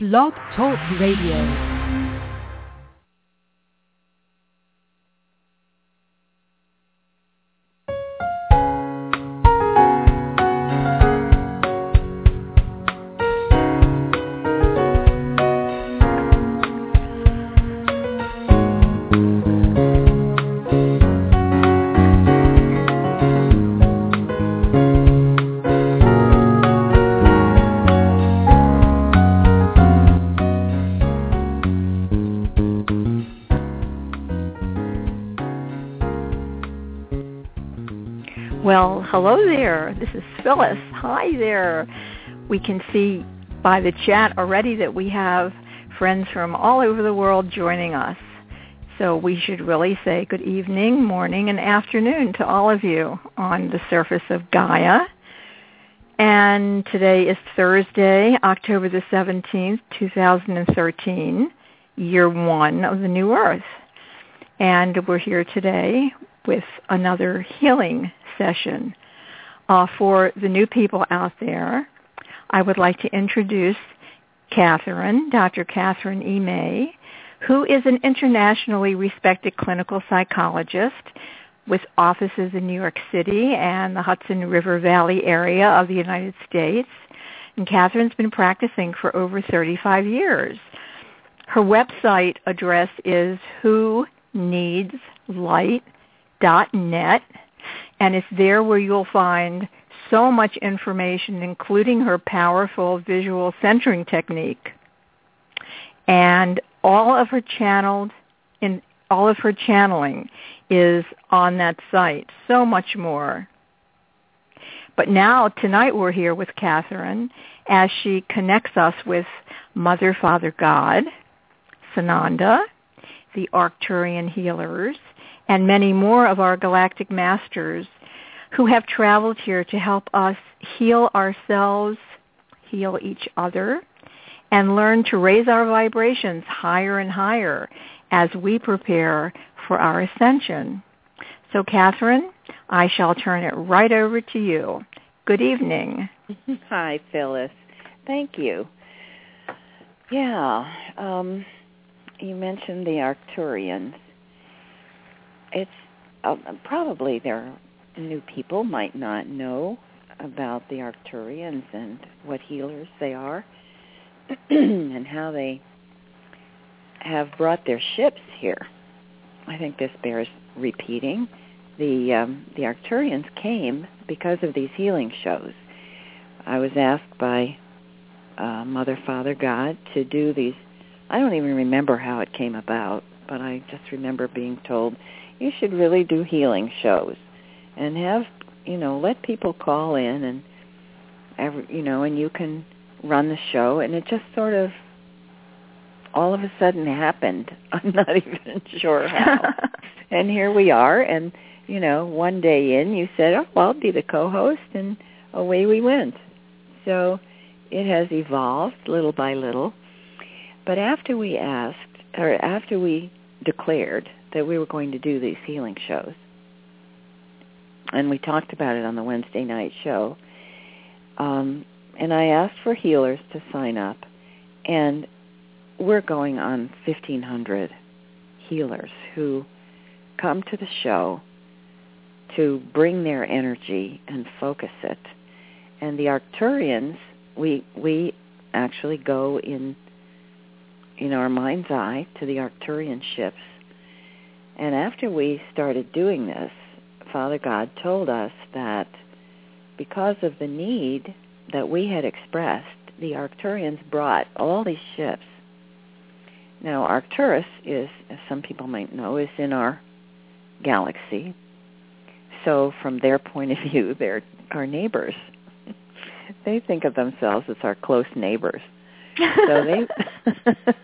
Blog Talk Radio. Hello there. This is Phyllis. Hi there. We can see by the chat already that we have friends from all over the world joining us. So we should really say good evening, morning, and afternoon to all of you on the surface of Gaia. And today is Thursday, October the 17th, 2013, year one of the new earth. And we're here today with another healing session. Uh, for the new people out there, I would like to introduce Kathryn, Dr. Kathryn E. May, who is an internationally respected clinical psychologist with offices in New York City and the Hudson River Valley area of the United States. And Kathryn's been practicing for over 35 years. Her website address is who needs light.net and it's there where you'll find so much information, including her powerful visual centering technique. And all of her channeled in all of her channeling is on that site. So much more. But now, tonight we're here with Kathryn as she connects us with Mother, Father, God, Sananda, the Arcturian healers, and many more of our galactic masters who have traveled here to help us heal ourselves, heal each other, and learn to raise our vibrations higher and higher as we prepare for our ascension. So Kathryn, I shall turn it right over to you. Good evening. Hi, Phyllis. Thank you. Yeah, um, you mentioned the Arcturians it's uh, probably their new people might not know about the Arcturians and what healers they are and how they have brought their ships here. I think this bears repeating. The um, the Arcturians came because of these healing shows. I was asked by uh, Mother, Father, God to do these. I don't even remember how it came about, but I just remember being told you should really do healing shows and have you know let people call in and every, you know and you can run the show. And it just sort of all of a sudden happened. I'm not even sure how. And here we are. And you know one day in you said oh well, i'll be the co-host and away we went. So it has evolved little by little. But after we asked or after we declared that we were going to do these healing shows. And we talked about it on the Wednesday night show. Um, and I asked for healers to sign up. And we're going on 1,500 healers who come to the show to bring their energy and focus it. And the Arcturians, we we actually go in in our mind's eye to the Arcturian ships and after we started doing this, Father God told us that because of the need that we had expressed, the Arcturians brought all these ships. Now, Arcturus is, as some people might know, is in our galaxy. So from their point of view, they're our neighbors. they think of themselves as our close neighbors. So they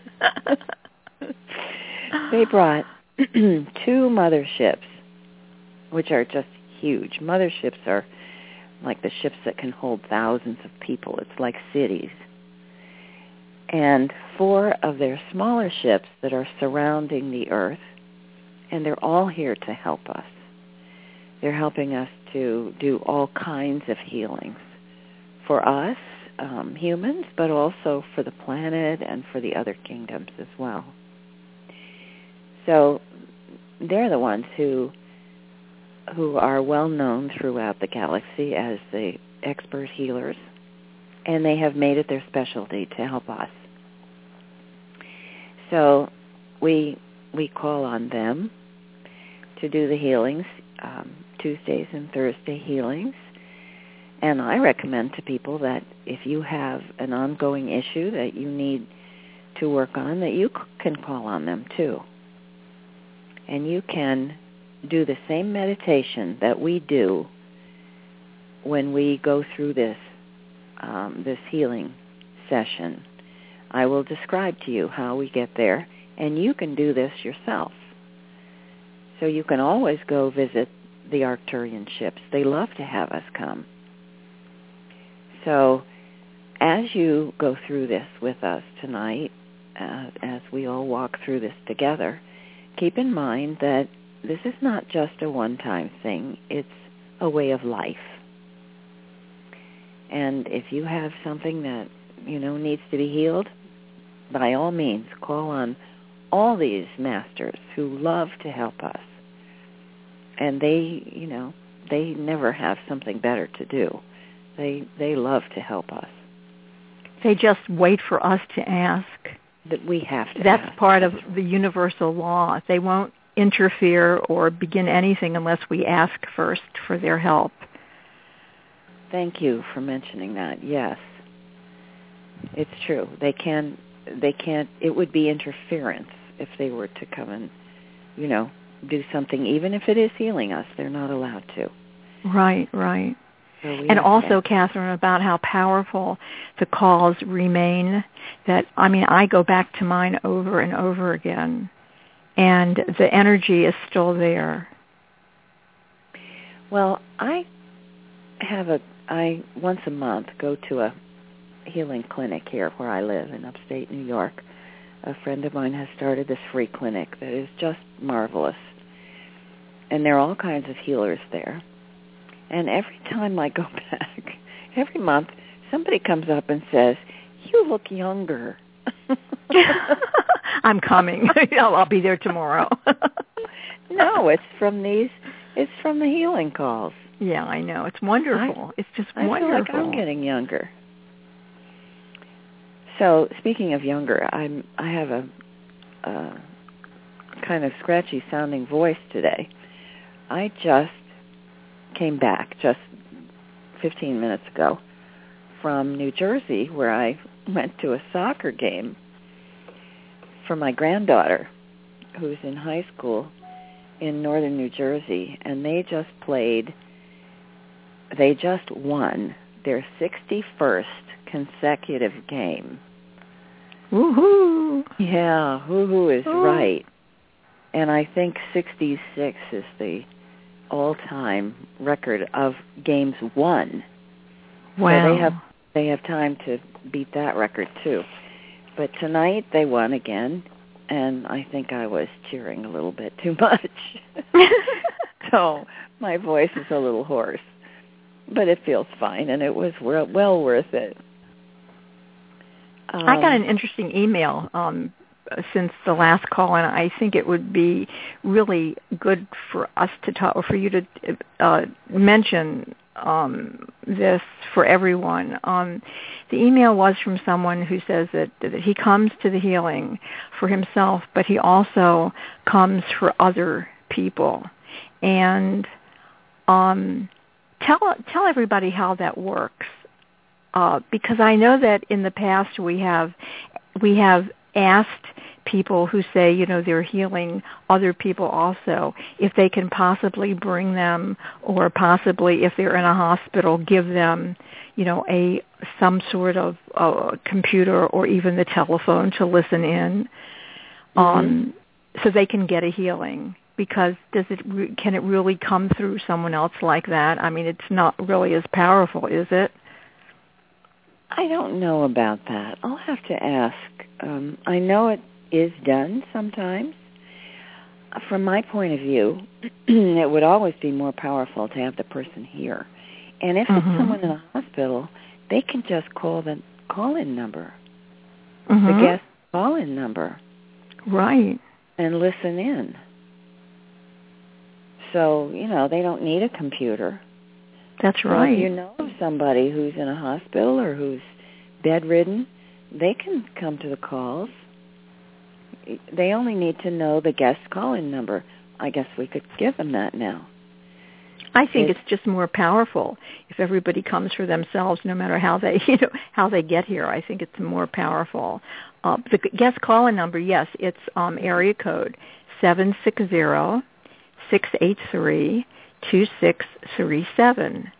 they brought two motherships, which are just huge. Motherships are like the ships that can hold thousands of people. It's like cities. And four of their smaller ships that are surrounding the Earth, and they're all here to help us. They're helping us to do all kinds of healings for us um, humans, but also for the planet and for the other kingdoms as well. So they're the ones who who are well known throughout the galaxy as the expert healers, and they have made it their specialty to help us. So we we call on them to do the healings, um, Tuesdays and Thursday healings. And I recommend to people that if you have an ongoing issue that you need to work on, that you can call on them too. And you can do the same meditation that we do when we go through this um, this healing session. I will describe to you how we get there, and you can do this yourself. So you can always go visit the Arcturian ships. They love to have us come. So as you go through this with us tonight, uh, as we all walk through this together, keep in mind that this is not just a one-time thing. It's a way of life. And if you have something that, you know, needs to be healed, by all means, call on all these masters who love to help us. And they, you know, they never have something better to do. They they love to help us. They just wait for us to ask. That we have to. That's part of the universal law. They won't interfere or begin anything unless we ask first for their help. Thank you for mentioning that. Yes. It's true. They can they can't it would be interference if they were to come and you know do something even if it is healing us they're not allowed to right right and also kathryn about how powerful the calls remain that i mean i go back to mine over and over again and the energy is still there well i have a i once a month go to a healing clinic here where I live in upstate New York. A friend of mine has started this free clinic that is just marvelous. And there are all kinds of healers there. And every time I go back, every month, somebody comes up and says, you look younger. I'm coming. I'll be there tomorrow. no, it's from these, it's from the healing calls. Yeah, I know. It's wonderful. I, it's just I wonderful. feel like I'm getting younger. So speaking of younger, I'm I have a, a kind of scratchy sounding voice today. I just came back just 15 minutes ago from New Jersey where I went to a soccer game for my granddaughter who's in high school in northern New Jersey and they just played they just won their 61st consecutive game Woohoo! Yeah, woohoo is Ooh. right. And I think 66 is the all-time record of games won. Wow. So they have they have time to beat that record too. But tonight they won again, and I think I was cheering a little bit too much. so my voice is a little hoarse, but it feels fine, and it was well worth it. Um, I got an interesting email um, since the last call, and I think it would be really good for us to talk, or for you to uh, mention um, this for everyone. Um, the email was from someone who says that, that he comes to the healing for himself, but he also comes for other people. And um, tell tell everybody how that works uh, because I know that in the past we have we have asked people who say you know they're healing other people also if they can possibly bring them or possibly if they're in a hospital give them you know a some sort of uh, computer or even the telephone to listen in mm-hmm. um so they can get a healing because does it can it really come through someone else like that i mean it's not really as powerful is it I don't know about that. I'll have to ask. Um, I know it is done sometimes. From my point of view, it would always be more powerful to have the person here. And if mm-hmm. it's someone in a hospital, they can just call the call-in number, Mhm. the guest call-in number, Right. and listen in. So you know they don't need a computer. That's right. if you know of somebody who's in a hospital or who's bedridden, they can come to the calls. They only need to know the guest call-in number. I guess we could give them that now. I think It- it's just more powerful if everybody comes for themselves, no matter how they, you know, how they get here. I think it's more powerful. Uh, the guest call-in number, yes, it's um, area code seven six zero six eight three two six three seven,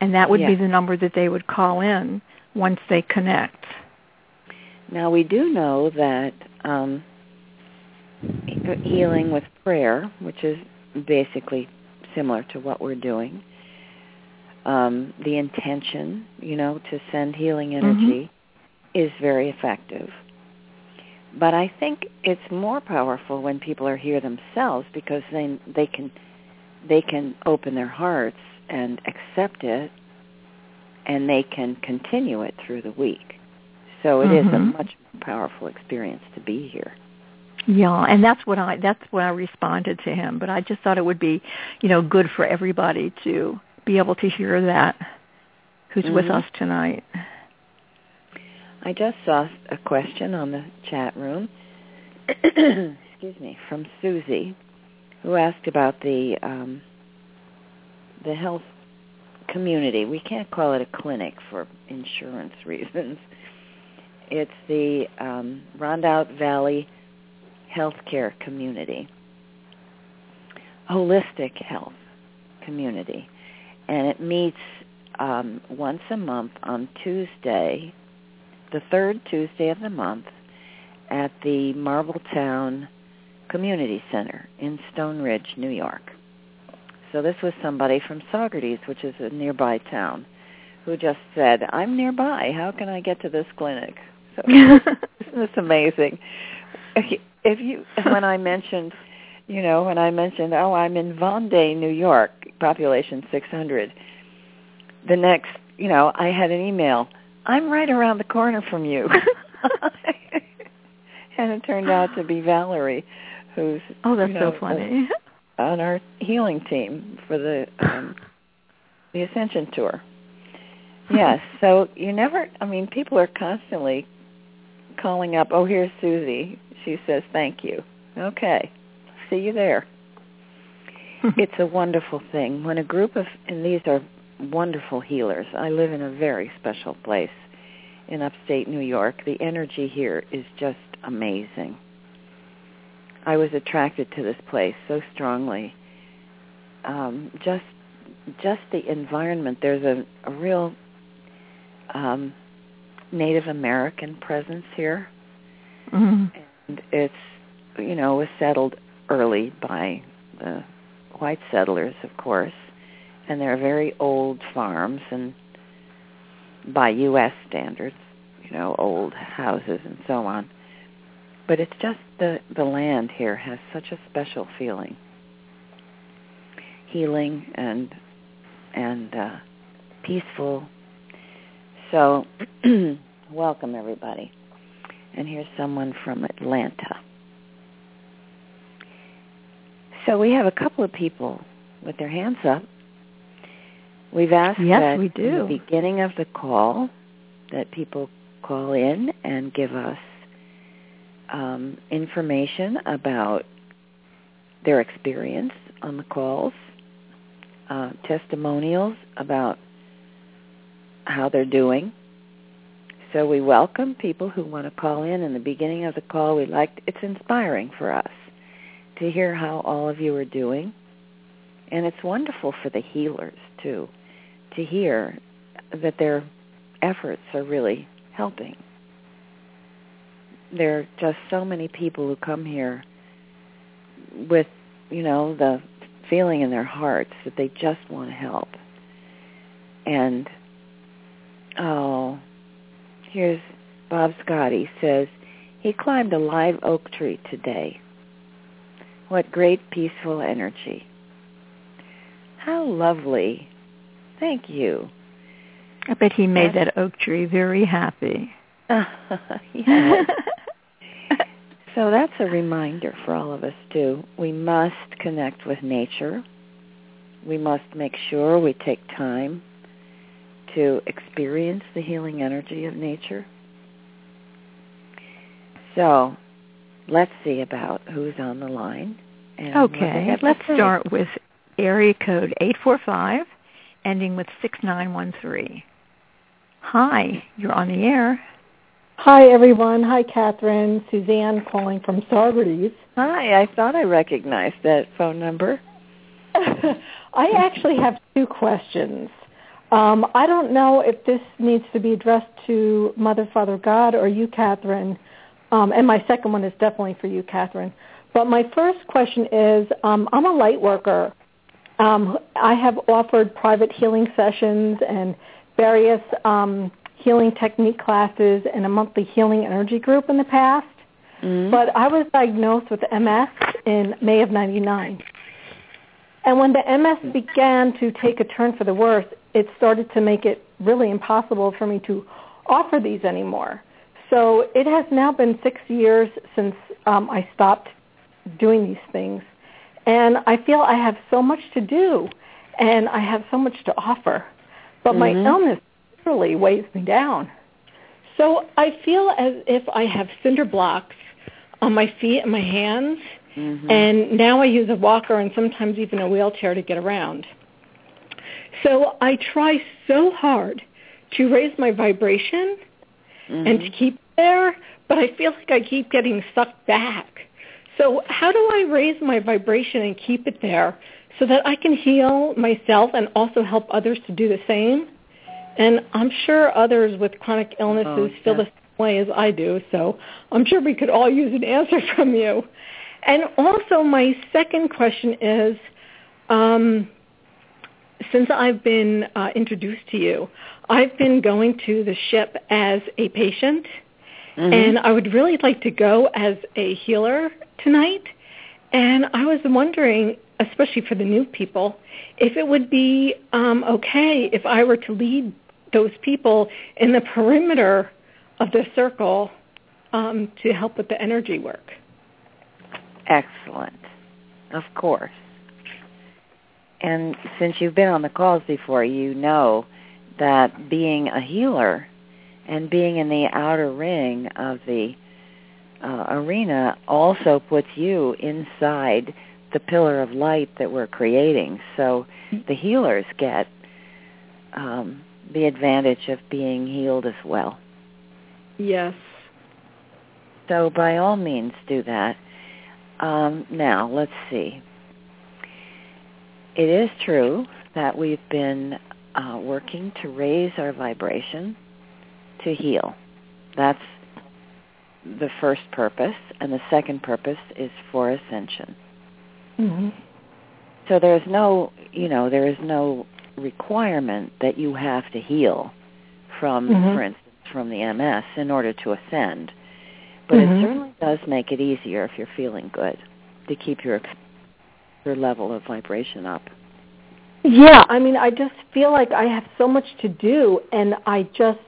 and that would be the number that they would call in once they connect. Now we do know that um, healing with prayer, which is basically similar to what we're doing, um, the intention, you know, to send healing energy is very effective. But I think it's more powerful when people are here themselves because then they can they can open their hearts and accept it and they can continue it through the week. So it is a Mhm. much more powerful experience to be here. Yeah, and that's what I that's what I responded to him. But I just thought it would be, you know, good for everybody to be able to hear that who's with Mhm. us tonight. I just saw a question on the chat room. excuse me, from Susie, who asked about the um, the health community. We can't call it a clinic for insurance reasons. It's the um, Rondout Valley Healthcare Community, holistic health community, and it meets um, once a month on Tuesday, the third Tuesday of the month, at the Marbletown Community Center in Stone Ridge, New York. So this was somebody from Saugerties, which is a nearby town, who just said, "I'm nearby. How can I get to this clinic?" So isn't this amazing? If you, when I mentioned, you know, when I mentioned, oh, I'm in Vendée, New York, population 600. The next, you know, I had an email. I'm right around the corner from you. and it turned out to be Valerie, who's oh, that's you know, so funny. On our healing team for the um, the Ascension tour. Yes, so you never. I mean, people are constantly calling up. Oh, here's Susie. She says thank you. Okay, see you there. it's a wonderful thing when a group of and these are wonderful healers. I live in a very special place in upstate New York. The energy here is just amazing. I was attracted to this place so strongly. Um, just just the environment. There's a, a real um, Native American presence here, Mhm. and it's you know was settled early by the white settlers, of course, and they're very old farms and by U.S. standards, you know, old houses and so on. But it's just the the land here has such a special feeling, healing and and uh, peaceful. So, welcome everybody. And here's someone from Atlanta. So we have a couple of people with their hands up. We've asked Yes, that we in do. the beginning of the call that people call in and give us um, information about their experience on the calls, uh, testimonials about how they're doing. So we welcome people who want to call in. In the beginning of the call, we like it's inspiring for us to hear how all of you are doing, and it's wonderful for the healers too to hear that their efforts are really helping. There are just so many people who come here with, you know, the feeling in their hearts that they just want to help. And oh, here's Bob Scotty says he climbed a live oak tree today. What great peaceful energy. How lovely. Thank you. I bet he made that oak tree very happy. yes. So that's a reminder for all of us too. We must connect with nature. We must make sure we take time to experience the healing energy of nature. So, let's see about who's on the line. okay, let's start with area code 845 ending with 6913. Hi, you're on the air. Hi, everyone. Hi, Kathryn. Suzanne calling from Saugerties. Hi, I thought I recognized that phone number. I actually have two questions. Um, I don't know if this needs to be addressed to Mother, Father, God, or you, Kathryn. Um, and my second one is definitely for you, Kathryn. But my first question is, um, I'm a light worker. Um, I have offered private healing sessions and various um, healing technique classes and a monthly healing energy group in the past. Mm-hmm. But I was diagnosed with MS in May of 99. And when the MS began to take a turn for the worse, it started to make it really impossible for me to offer these anymore. So it has now been six years since um, I stopped doing these things. And I feel I have so much to do and I have so much to offer. But mm-hmm. my illness literally weighs me down. So I feel as if I have cinder blocks on my feet and my hands. Mm-hmm. And now I use a walker and sometimes even a wheelchair to get around. So I try so hard to raise my vibration mm-hmm. and to keep there, but I feel like I keep getting sucked back. So how do I raise my vibration and keep it there so that I can heal myself and also help others to do the same? And I'm sure others with chronic illnesses oh, feel the same way as I do, so I'm sure we could all use an answer from you. And also my second question is, um, since I've been uh, introduced to you, I've been going to the ship as a patient, mm-hmm. and I would really like to go as a healer tonight. And I was wondering, especially for the new people, if it would be um, okay if I were to lead those people in the perimeter of the circle um, to help with the energy work. Excellent. Of course. And since you've been on the calls before, you know that being a healer and being in the outer ring of the uh, arena also puts you inside the pillar of light that we're creating. So the healers get um, the advantage of being healed as well. Yes. So by all means do that. Um, now, let's see. It is true that we've been uh, working to raise our vibration to heal. That's the first purpose, and the second purpose is for ascension. Mm-hmm. So there's no, you know, there is no requirement that you have to heal from, mm-hmm. for instance, from the MS in order to ascend. But mm-hmm. it certainly does make it easier if you're feeling good to keep your your level of vibration up. Yeah, I mean, I just feel like I have so much to do, and I just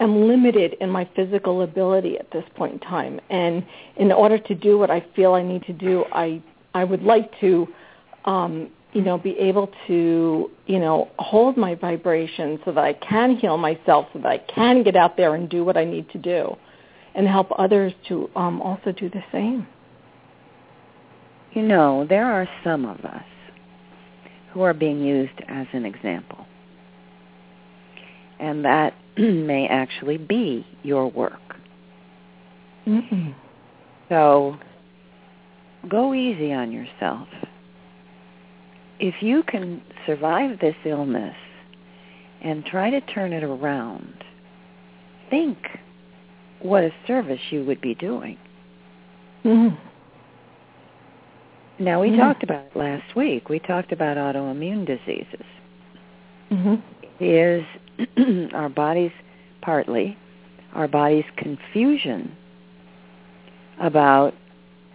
am limited in my physical ability at this point in time. And in order to do what I feel I need to do, I I would like to um, you know, be able to, you know, hold my vibration so that I can heal myself, so that I can get out there and do what I need to do, and help others to um, also do the same. You know, there are some of us who are being used as an example, and that may actually be your work. Mm-hmm. So go easy on yourself if you can survive this illness and try to turn it around, think what a service you would be doing. Mm-hmm. Now, we talked about it last week. We talked about autoimmune diseases. Mm-hmm. It is our body's, partly, our body's confusion about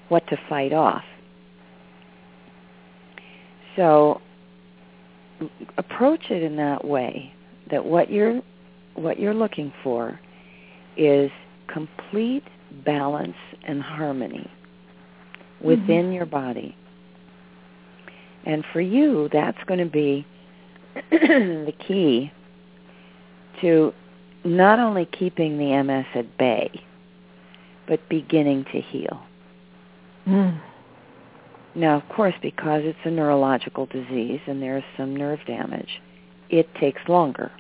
what to fight off. So approach it in that way, that what you're what you're looking for is complete balance and harmony within mm-hmm. your body. And for you, that's going to be the key to not only keeping the MS at bay, but beginning to heal. Mm. Now, of course, because it's a neurological disease and there is some nerve damage, it takes longer.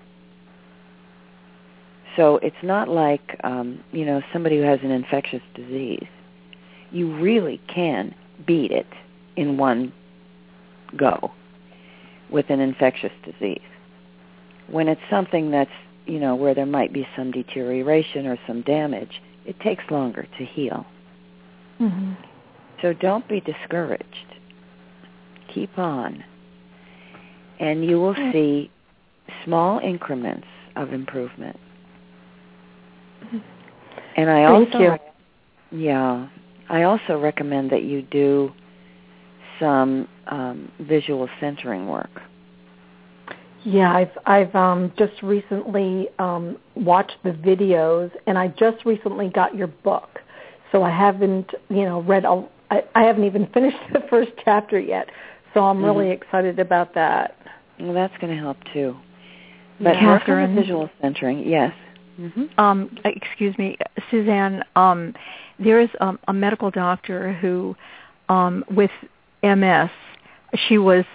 So it's not like, um, you know, somebody who has an infectious disease. You really can beat it in one go with an infectious disease. When it's something that's, you know, where there might be some deterioration or some damage, it takes longer to heal. Mm-hmm. So don't be discouraged. Keep on. And you will see small increments of improvement. And I Thank also you. yeah, I also recommend that you do some um, visual centering work. Yeah, I've I've um, just recently um, watched the videos, and I just recently got your book, so I haven't you know read all. I, I haven't even finished the first chapter yet, so I'm really mm-hmm. excited about that. Well, that's going to help too. But Kathryn, visual centering, yes. Mm-hmm. Um, excuse me, Suzanne. Um, there is um, a medical doctor who, um, with MS, she was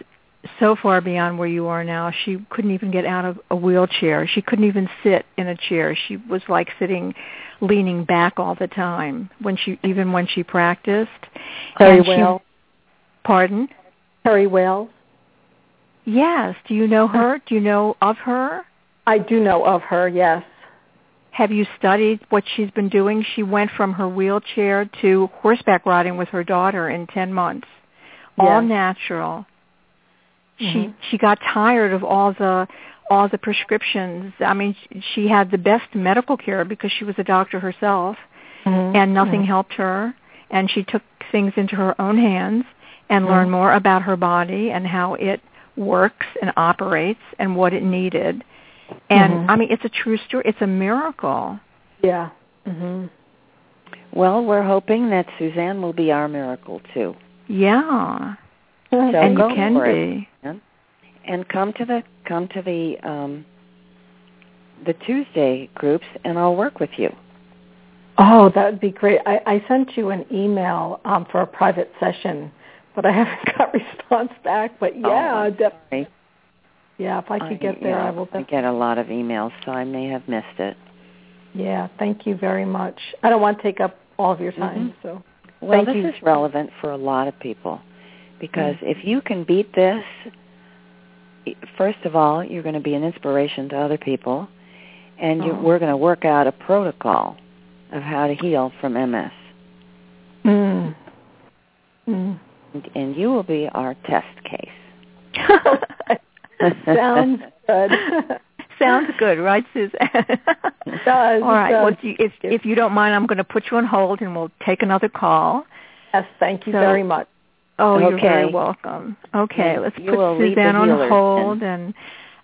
so far beyond where you are now. She couldn't even get out of a wheelchair. She couldn't even sit in a chair. She was like sitting, leaning back all the time when she, even when she practiced. Very and well. She, pardon? Very well. Yes. Do you know her? Do you know of her? I do know of her. Yes. Have you studied what she's been doing? She went from her wheelchair to horseback riding with her daughter in 10 months. All natural. Mm-hmm. She she got tired of all the all the prescriptions. I mean, she had the best medical care because she was a doctor herself, mm-hmm. and nothing mm-hmm. helped her. And she took things into her own hands and learned Mm-hmm. more about her body and how it works and operates and what it needed. And Mhm. I mean, it's a true story. It's a miracle. Yeah. Mhm. Well, we're hoping that Suzanne will be our miracle too. Yeah. So and you can be. It. And come to the come to the um, the Tuesday groups, and I'll work with you. Oh, that would be great. I, I sent you an email um, for a private session, but I haven't got response back. But yeah, oh, def- yeah, if I could I, get there, yeah, I will. I get a lot of emails, so I may have missed it. Yeah, thank you very much. I don't want to take up all of your time, mm-hmm. so well, thank this you. is relevant for a lot of people because mm-hmm. if you can beat this, first of all, you're going to be an inspiration to other people, and oh. we're going to work out a protocol of how to heal from MS. Mm. Mm. And, and you will be our test case. Sounds good. Sounds good, right, Suzanne? It does. All right. Does. Well, you, if if you don't mind, I'm going to put you on hold, and we'll take another call. Yes, thank you So- very much. Oh, you're very welcome. Okay, let's you put will Suzanne on healers hold, and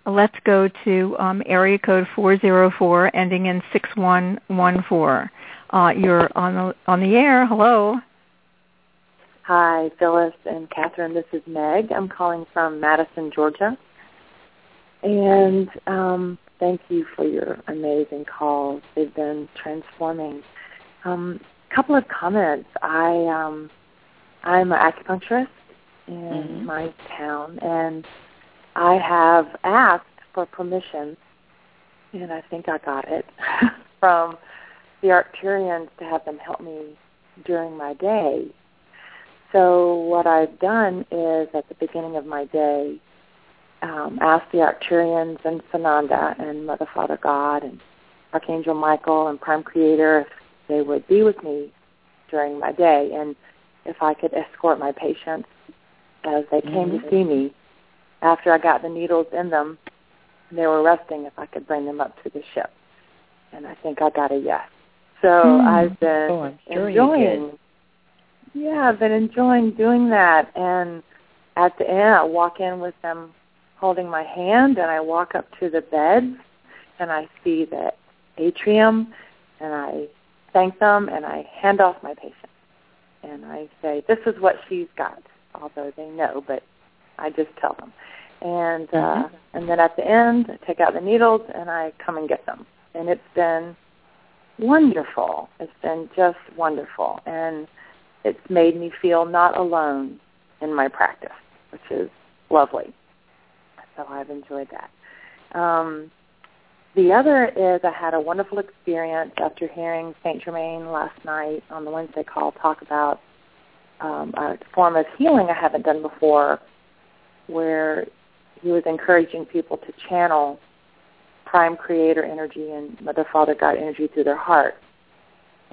let's go to um, area code 404, ending in 6114. Uh, you're on the on the air. Hello. Hi, Phyllis and Kathryn. This is Meg. I'm calling from Madison, Georgia. And um, thank you for your amazing calls. They've been transforming. A um, couple of comments. I um, I'm an acupuncturist in Mhm. my town, and I have asked for permission, and I think I got it from the Arcturians to have them help me during my day. So what I've done is at the beginning of my day, um, ask the Arcturians and Sananda and Mother Father God and Archangel Michael and Prime Creator if they would be with me during my day and if I could escort my patients as they came Mhm. to see me after I got the needles in them and they were resting if I could bring them up to the ship. And I think I got a yes. So Hmm. I've been Oh, sure enjoying yeah, I've been enjoying doing that. And at the end, I walk in with them holding my hand, and I walk up to the beds, and I see the atrium, and I thank them, and I hand off my patient. And I say, this is what she's got, although they know, but I just tell them. And uh, mm-hmm. and then at the end, I take out the needles and I come and get them. And it's been wonderful. It's been just wonderful, and it's made me feel not alone in my practice, which is lovely. So I've enjoyed that. Um, the other is I had a wonderful experience after hearing St. Germain last night on the Wednesday call talk about um, a form of healing I haven't done before where he was encouraging people to channel prime creator energy and mother father god energy through their heart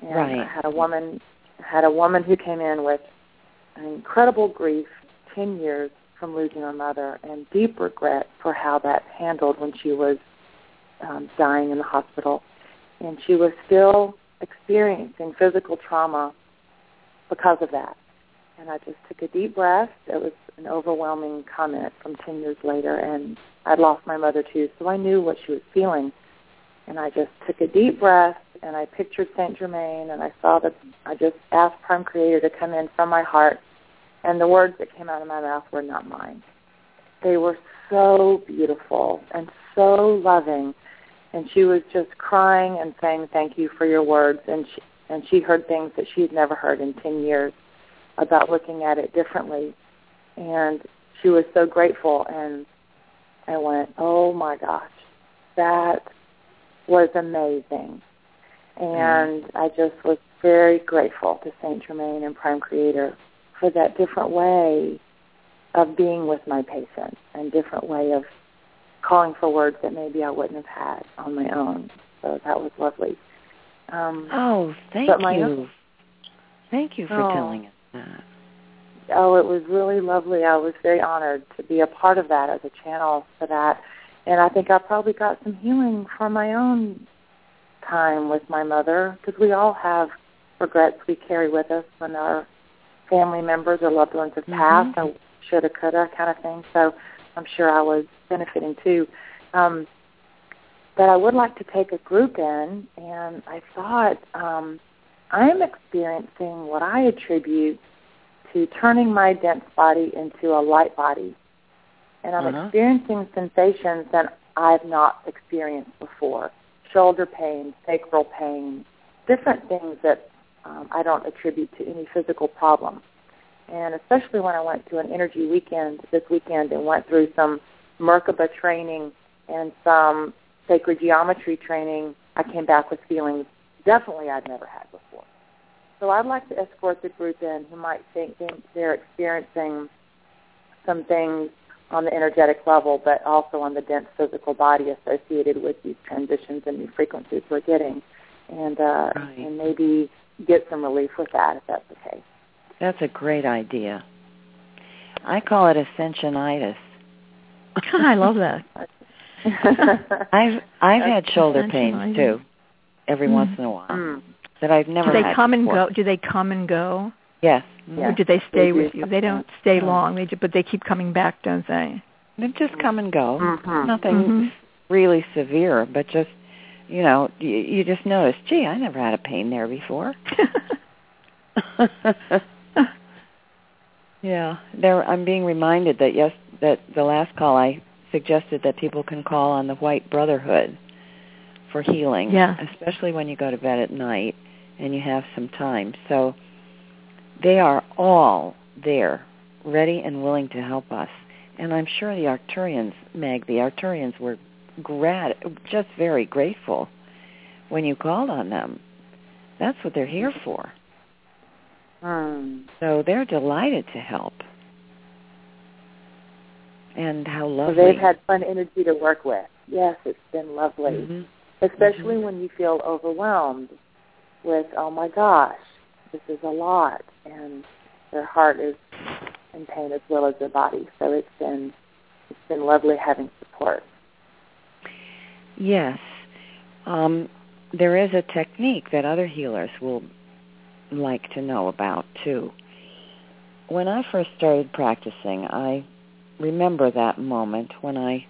and right. i had a woman had a woman who came in with an incredible grief ten years from losing her mother and deep regret for how that handled when she was um, dying in the hospital and she was still experiencing physical trauma because of that and I just took a deep breath. It was an overwhelming comment from 10 years later, and I'd lost my mother too, so I knew what she was feeling. And I just took a deep breath, and I pictured Saint Germain, and I saw that I just asked Prime Creator to come in from my heart, and the words that came out of my mouth were not mine. They were so beautiful and so loving, and she was just crying and saying thank you for your words, and she, and she heard things that she had never heard in 10 years about looking at it differently. And she was so grateful. And I went, oh my gosh, that was amazing. And mm I just was very grateful to Saint Germain and Prime Creator for that different way of being with my patients and different way of calling for words that maybe I wouldn't have had on my own. So that was lovely. Um, oh, thank you. Thank you for oh, telling us that? Oh, it was really lovely. I was very honored to be a part of that as a channel for that. And I think I probably got some healing from my own time with my mother because we all have regrets we carry with us when our family members or loved ones have mm-hmm. passed. I shoulda, coulda kind of thing. So I'm sure I was benefiting too. Um, but I would like to take a group in, and I thought um, I'm experiencing what I attribute to turning my dense body into a light body. And I'm uh-huh. experiencing sensations that I've not experienced before. Shoulder pain, sacral pain, different things that um, I don't attribute to any physical problem. And especially when I went to an energy weekend this weekend and went through some Merkaba training and some sacred geometry training, I came back with feelings definitely I'd never had before. So I'd like to escort the group in who might think they're experiencing some things on the energetic level, but also on the dense physical body associated with these transitions and new frequencies we're getting, and uh, right. and maybe get some relief with that if that's the case. That's a great idea. I call it ascensionitis. I love that. I've I've had shoulder pains too, every mm. once in a while. Mm that I've never. Do they had come before. and go? Do they come and go? Yes. Or do they stay they with you? They don't stay long. They but they keep coming back, don't they? They just come and go. Mm-hmm. Nothing mm-hmm. really severe, but just you know, you, you just notice, gee, I never had a pain there before. yeah, there. I'm being reminded that yes, that the last call I suggested that people can call on the White Brotherhood for healing, yeah. especially when you go to bed at night and you have some time. So they are all there, ready and willing to help us. And I'm sure the Arcturians, Meg, the Arcturians were grat- just very grateful when you called on them. That's what they're here for. Mm. So they're delighted to help. And how lovely. So they've had fun energy to work with. Yes, it's been lovely. Mm-hmm. Especially mm-hmm. when you feel overwhelmed with, oh my gosh, this is a lot, and their heart is in pain as well as their body. So it's been it's been lovely having support. Yes, um, there is a technique that other healers will like to know about too. When I first started practicing, I remember that moment when I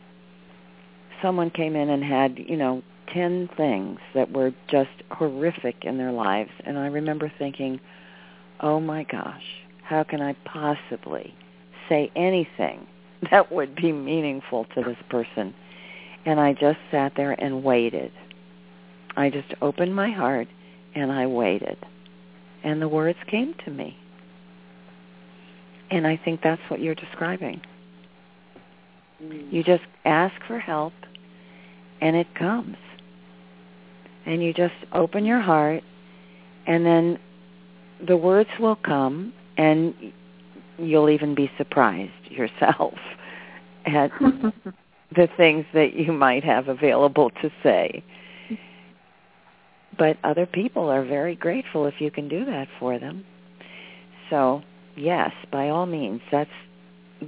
someone came in and had, you know, 10 things that were just horrific in their lives. And I remember thinking, oh my gosh, how can I possibly say anything that would be meaningful to this person? And I just sat there and waited. I just opened my heart and I waited. And the words came to me. And I think that's what you're describing. Mm. You just ask for help and it comes. And you just open your heart and then the words will come and you'll even be surprised yourself at the things that you might have available to say. But other people are very grateful if you can do that for them. So, yes, by all means, that's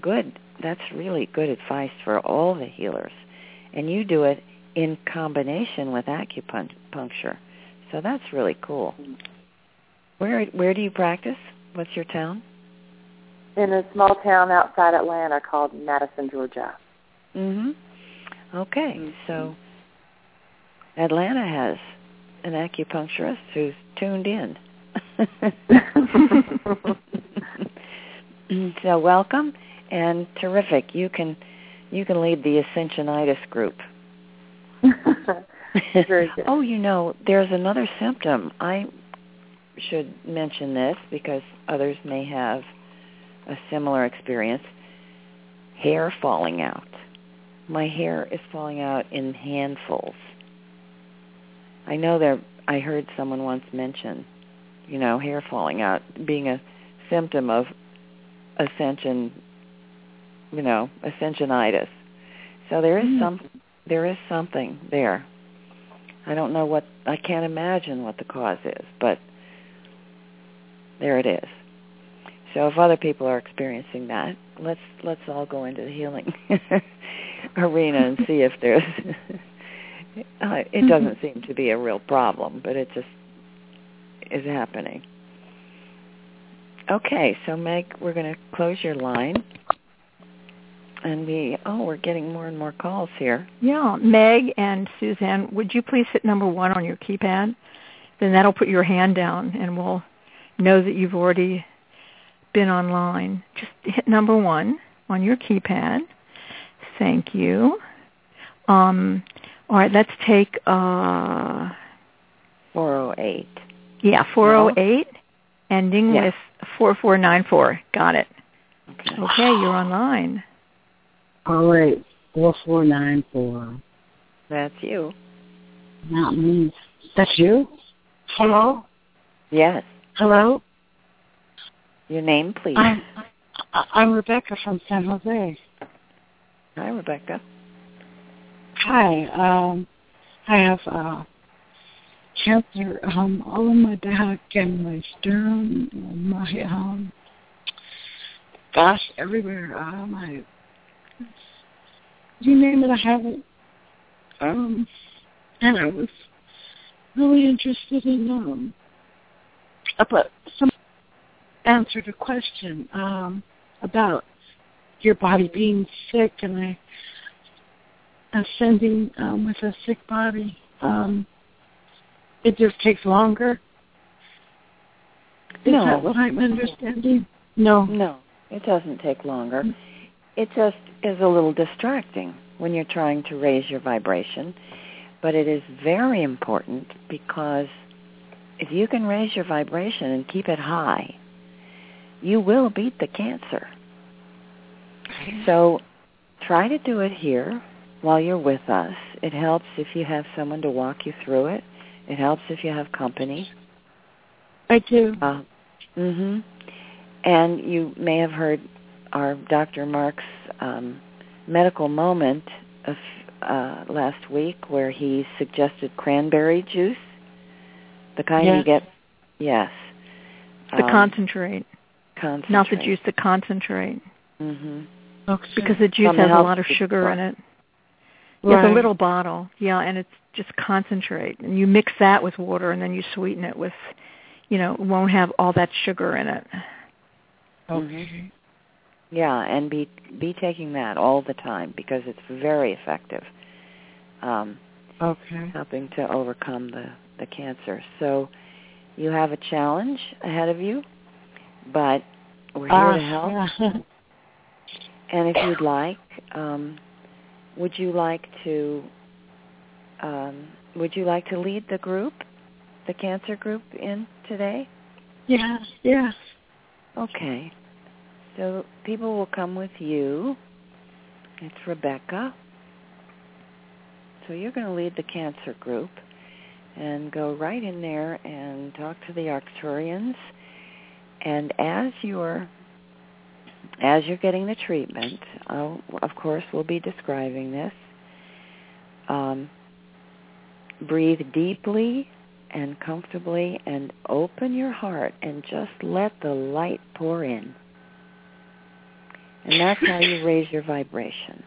good. That's really good advice for all the healers. And you do it in combination with acupuncture. So that's really cool. Where where do you practice? What's your town? In a small town outside Atlanta called Madison, Georgia. Mhm. Okay. Mhm. So Atlanta has an acupuncturist who's tuned in. so welcome and terrific. You can you can lead the Ascensionitis group. Oh, you know, there's another symptom. I should mention this because others may have a similar experience. Hair falling out. My hair is falling out in handfuls. I know there I heard someone once mention, you know, hair falling out being a symptom of ascension, you know, ascensionitis. So there is Mm. some there is something there. I don't know what I can't imagine what the cause is, but there it is. So if other people are experiencing that, let's let's all go into the healing arena and see if there's uh, it doesn't seem to be a real problem, but it just is happening. Okay, so Meg, we're going to close your line. And we, oh, we're getting more and more calls here. Yeah, Meg and Suzanne, would you please hit number one on your keypad? Then that'll put your hand down, and we'll know that you've already been online. Just hit number one on your keypad. Thank you. Um, all right, let's take, uh, 408. yeah, 408, ending Yeah. with 4494. Got it. Okay. Okay, you're online. All right, four four nine four. That's you. Not me. That's you. Hello. Yes. Hello. Your name, please. I'm I'm Rebecca from San Jose. Hi, Rebecca. Hi. Um, I have uh, cancer um, all in my back and my sternum and my um, gosh, everywhere. Uh, my you name it, I have it. Um, and I was really interested in um, about some answered a question um, about your body being sick, and I ascending um, with a sick body. Um, it just takes longer. Is No. that what I'm understanding? No. No, it doesn't take longer. It just is a little distracting when you're trying to raise your vibration. But it is very important because if you can raise your vibration and keep it high, you will beat the cancer. So try to do it here while you're with us. It helps if you have someone to walk you through it. It helps if you have company. I do. Uh, mhm. And you may have heard our Dr. Mark's um, medical moment of uh, last week where he suggested cranberry juice, the kind you get. Yes. The Um, concentrate, concentrate. not the juice, the concentrate. Mhm. Okay. Because the juice From the has a lot of sugar in it. It's a little bottle, yeah, and it's just concentrate. And you mix that with water, and then you sweeten it with, you know, won't have all that sugar in it. Okay. Yeah, and be be taking that all the time because it's very effective. um, Okay. helping to overcome the the cancer. So you have a challenge ahead of you, but we're here to help. Ah, yeah. And if you'd like, um, would you like to um, would you like to lead the group, the cancer group, in today? Yes, yeah. Okay. So people will come with you. It's Rebecca. So you're going to lead the cancer group and go right in there and talk to the Arcturians. And as you're as you're getting the treatment, I'll, of course, we'll be describing this. Um, breathe deeply and comfortably and open your heart and just let the light pour in. And that's how you raise your vibration.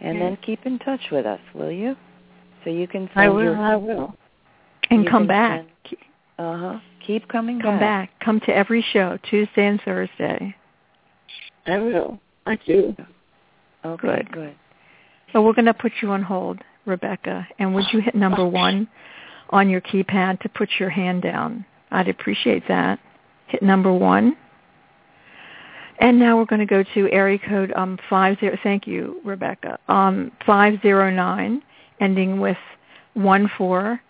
And then keep in touch with us, will you? So you can send I will. your I will. And You come back. send- uh-huh. Keep coming Come back. Come to every show, Tuesday and Thursday. I will. I do. Okay, Good. good. So we're going to put you on hold, Rebecca. And would you hit number one on your keypad to put your hand down? I'd appreciate that. Hit number one. And now we're going to go to area code um, five zero. Thank you, Rebecca. Um, five zero nine, ending with one four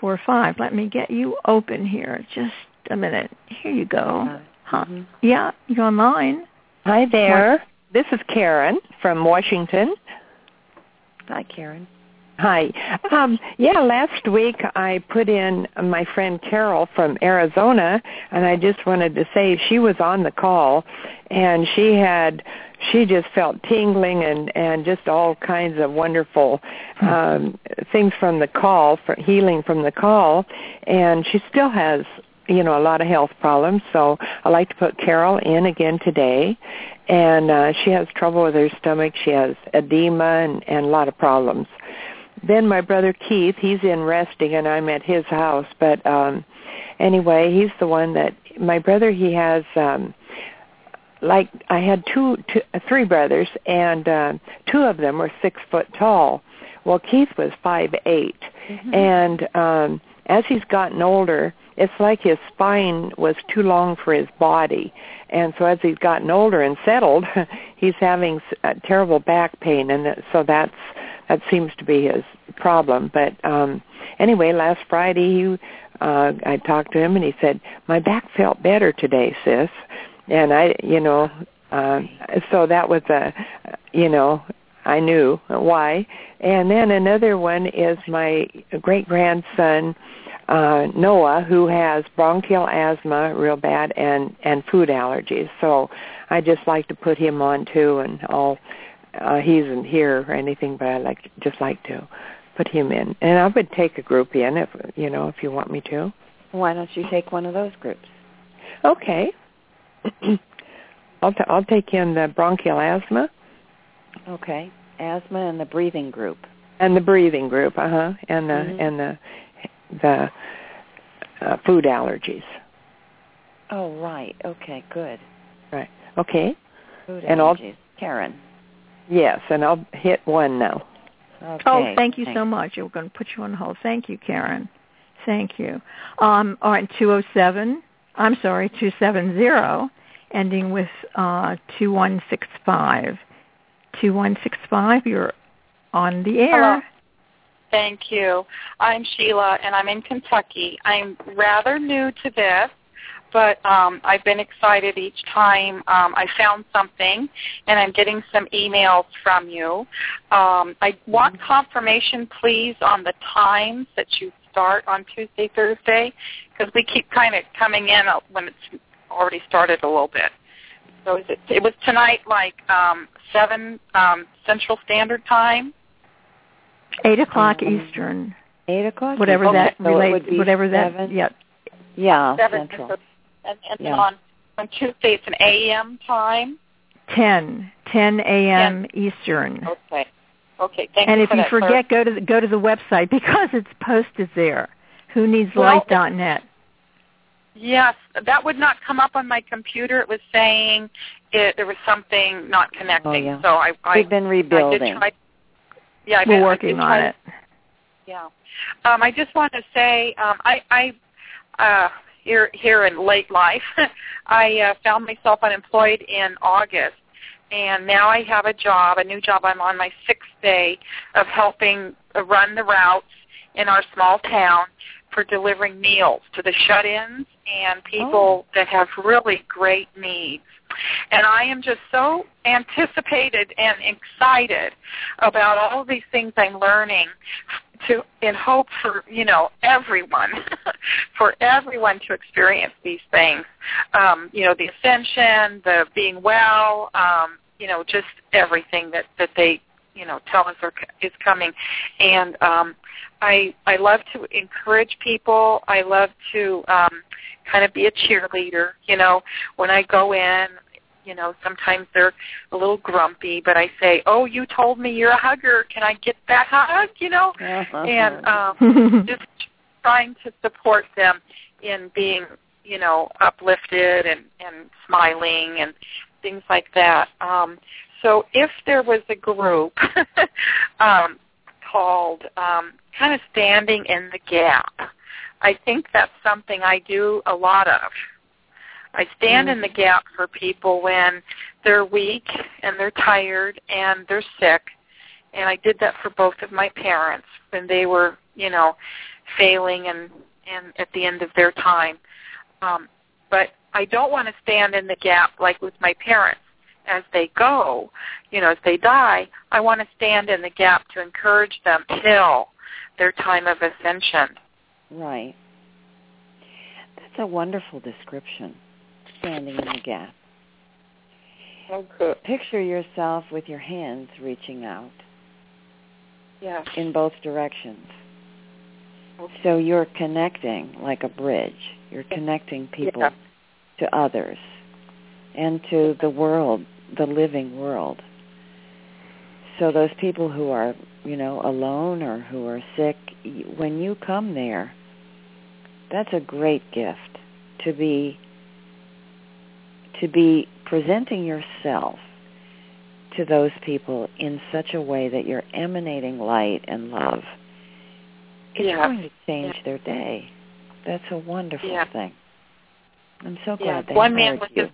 four five. Let me get you open here. Just a minute. Here you go. Huh. Mhm. Yeah, you're online. Hi there. This is Karen from Washington. Hi, Karen. Hi. Um, yeah, last week I put in my friend Carol from Arizona, and I just wanted to say she was on the call, and she had she just felt tingling and and just all kinds of wonderful um, things from the call, for healing from the call, and she still has you know a lot of health problems. So I like to put Carol in again today, and uh, she has trouble with her stomach. She has edema and, and a lot of problems then my brother Keith, he's in resting and I'm at his house. But um anyway, he's the one that my brother he has um like I had two, two three brothers and uh two of them were six foot tall. Well Keith was five eight and um as he's gotten older it's like his spine was too long for his body and so as he's gotten older and settled he's having uh, terrible back pain and that, so that's that seems to be his problem. But um anyway, last Friday he uh I talked to him and he said, My back felt better today, sis. And I you know, uh so that was a you know, I knew why. And then another one is my great grandson uh Noah who has bronchial asthma real bad and and food allergies. So I just like to put him on too and all uh, he isn't here or anything, but I like just like to put him in. And I would take a group in if you know if you want me to. Why don't you take one of those groups? Okay. I'll t- I'll take in the bronchial asthma Okay. Asthma and the breathing group. and the breathing group, uh huh, and the Mhm. and the the uh, food allergies. Oh, right. Okay, good. Right. Okay. Food And I'll- allergies. Karen. Yes, and I'll hit one now. Okay. Oh, thank you thanks. so much. We're going to put you on hold. Thank you, Karen. Thank you. Um, all right, 207, I'm sorry, 270, ending with uh, 2165. 2165, you're on the air. Hello. Thank you. I'm Sheila, and I'm in Kentucky. I'm rather new to this, but um, I've been excited each time um, I found something, and I'm getting some emails from you. Um, I want confirmation, please, on the times that you start on Tuesday, Thursday, because we keep kind of coming in when it's already started a little bit. So is it, it was tonight, like um, seven um, Central Standard Time. 8 o'clock Um, Eastern, Eight o'clock. whatever Okay, that so relates, would be whatever that, seven. yeah, Yeah, seven central. and, and Yeah. then on on Tuesday it's an AM time. 10, 10 a.m. Eastern. Okay. Okay. Thank and you if for you that forget, go to the, go to the website because it's posted there. Who needs Well, light.net? Yes, that would not come up on my computer. It was saying it, there was something not connecting. Oh, yeah. So I, I, We've been I rebuilding. did try. yeah, I've we're been- working I've on trying- it. Yeah. Um, I just want to say, um, I, I uh, here here in late life, I uh, found myself unemployed in August, and now I have a job, a new job. I'm on my sixth day of helping run the routes in our small town for delivering meals to the shut-ins and people that have really great needs. And I am just so anticipated and excited about all of these things I'm learning to in hope for you know everyone for everyone to experience these things. Um you know the ascension the being well um you know just everything that that they you know tell us are, is coming. And um i i love to encourage people. I love to um kind of be a cheerleader you know. When i go in you know sometimes they're a little grumpy but i say oh you told me you're a hugger. Can i get that hug? You know? And um just trying to support them in being you know uplifted and and smiling and things like that. Um so if there was a group um called um kind of standing in the gap i think that's something i do a lot of I stand in the gap for people when they're weak and they're tired and they're sick. And I did that for both of my parents when they were, you know, failing and and at the end of their time. Um, but I don't want to stand in the gap like with my parents as they go, you know, as they die. I want to stand in the gap to encourage them till their time of ascension. Right. That's a wonderful description standing in the gap. Good. Picture yourself with your hands reaching out Yes. in both directions. Okay. So you're connecting like a bridge. You're connecting people Yeah. to others and to the world, the living world. So those people who are, you know, alone or who are sick, when you come there, that's a great gift to be to be presenting yourself to those people in such a way that you're emanating light and love. It's Yeah. going to change Yeah. their day. That's a wonderful Yeah. thing. I'm so glad they One man was you.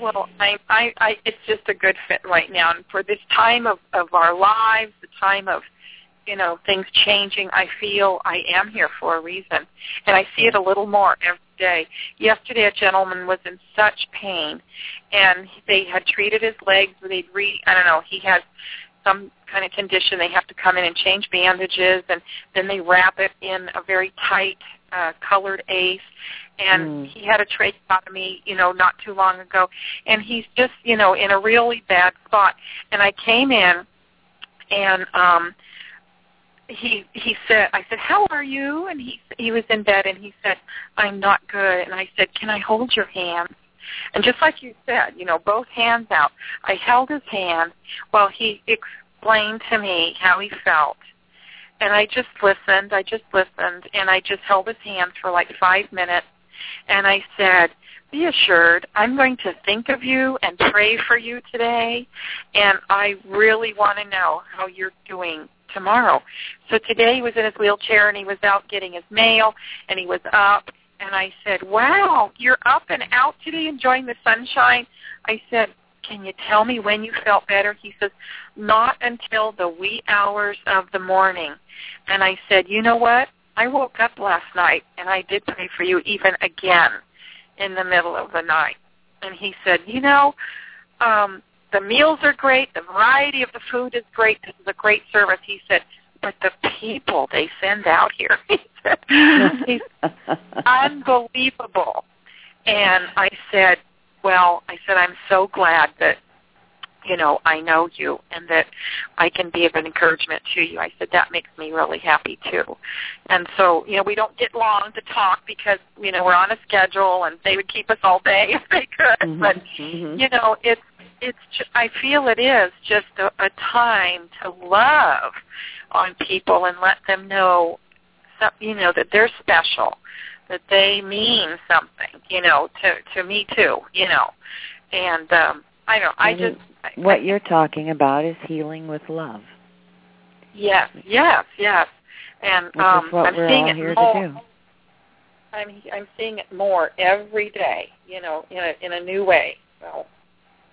Well, I, I, I, it's just a good fit right now, and for this time of of our lives, the time of, you know, things changing, I feel I am here for a reason, and I see it a little more every day. Yesterday, a gentleman was in such pain, and they had treated his legs. They'd re, I don't know, he has some kind of condition. They have to come in and change bandages, and then they wrap it in a very tight uh, colored ace. And Mm. he had a tracheotomy, you know, not too long ago, and he's just, you know, in a really bad spot. And I came in, and um, he he said, I said, how are you? And he he was in bed, and he said, I'm not good. And I said, can I hold your hand? And just like you said, you know, both hands out. I held his hand while he explained to me how he felt. And I just listened. I just listened. And I just held his hand for like five minutes. And I said, be assured, I'm going to think of you and pray for you today. And I really want to know how you're doing tomorrow. So today he was in his wheelchair and he was out getting his mail and he was up and I said, "Wow, you're up and out today enjoying the sunshine." I said, "Can you tell me when you felt better?" He says, "Not until the wee hours of the morning." And I said, "You know what? I woke up last night and I did pray for you even again in the middle of the night." And he said, "You know, um the meals are great, the variety of the food is great. This is a great service." He said, "But the people they send out here." He said, he's unbelievable. And I said, well, I said, I'm so glad that, you know, I know you and that I can be of an encouragement to you. I said, that makes me really happy too. And so, you know, we don't get long to talk because, you know, we're on a schedule and they would keep us all day if they could. Mhm, But, mhm. you know, it's, it's, I feel it is just a, a time to love on people and let them know some, you know, that they're special, that they mean something, you know, to to me too, you know. And um I don't I And just I, what I, you're talking about is healing with love. Yes, yes, yes. And Which um, is what I'm we're seeing all it here more. to do. I'm I'm seeing it more every day. You know, in a in a new way. So,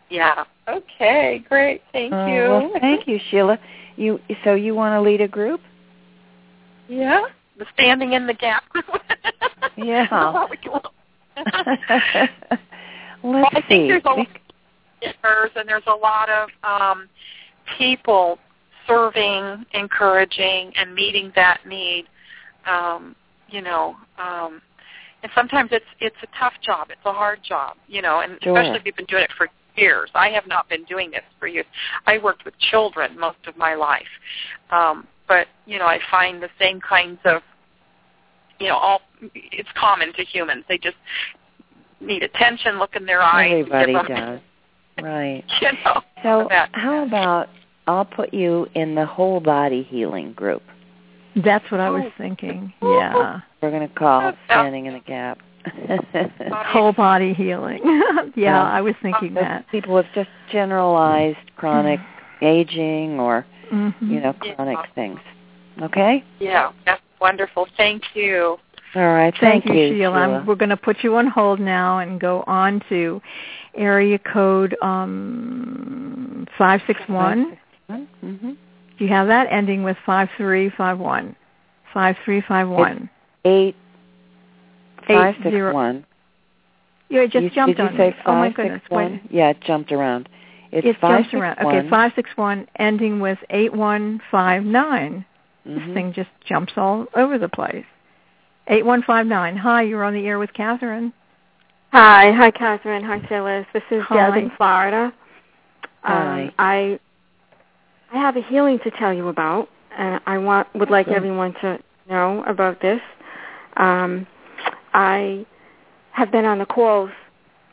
yeah. Okay, great. Thank Oh, you. Well, thank you, Sheila. You so you want to lead a group? Yeah, the standing in the gap. Yeah. What we want. Let's Well, I see. think there's a lot of givers and there's a lot of um, people serving, encouraging, and meeting that need. Um, you know, um, and sometimes it's it's a tough job. It's a hard job. You know, and Sure. especially if you've been doing it for years. I have not been doing this for years. I worked with children most of my life, um, but you know, I find the same kinds of you know, all it's common to humans. They just need attention, look in their eyes. Everybody them- does. Right. You know. So that. how about I'll put you in the whole body healing group. That's what I was Oh. thinking. Yeah. We're going to call That sounds- standing in the gap. Whole body healing. yeah, Yeah. I was thinking that. people with just generalized chronic aging or hmm you know Yeah. chronic things. Okay. Yeah, that's wonderful. Thank you. All right. Thank, Thank, you, Sheila. I'm- We're going to put you on hold now and go on to area code um, 561. Mm-hmm. Do you have that? Ending with 5351. 5351. Eight Eight five six zero- one. You just you, jumped did you on say me. oh my goodness. six, one? Wait. Yeah, it jumped around. It's it five, jumps around. Okay, 561 ending with 8159. This Mhm. thing just jumps all over the place. 8159. Hi, you're on the air with Kathryn. Hi, hi, Kathryn. Hi, Phyllis. This is Hi. Deb in Florida. Hi. Um, I I have a healing to tell you about, and I want would like Sure. everyone to know about this. Um, I have been on the calls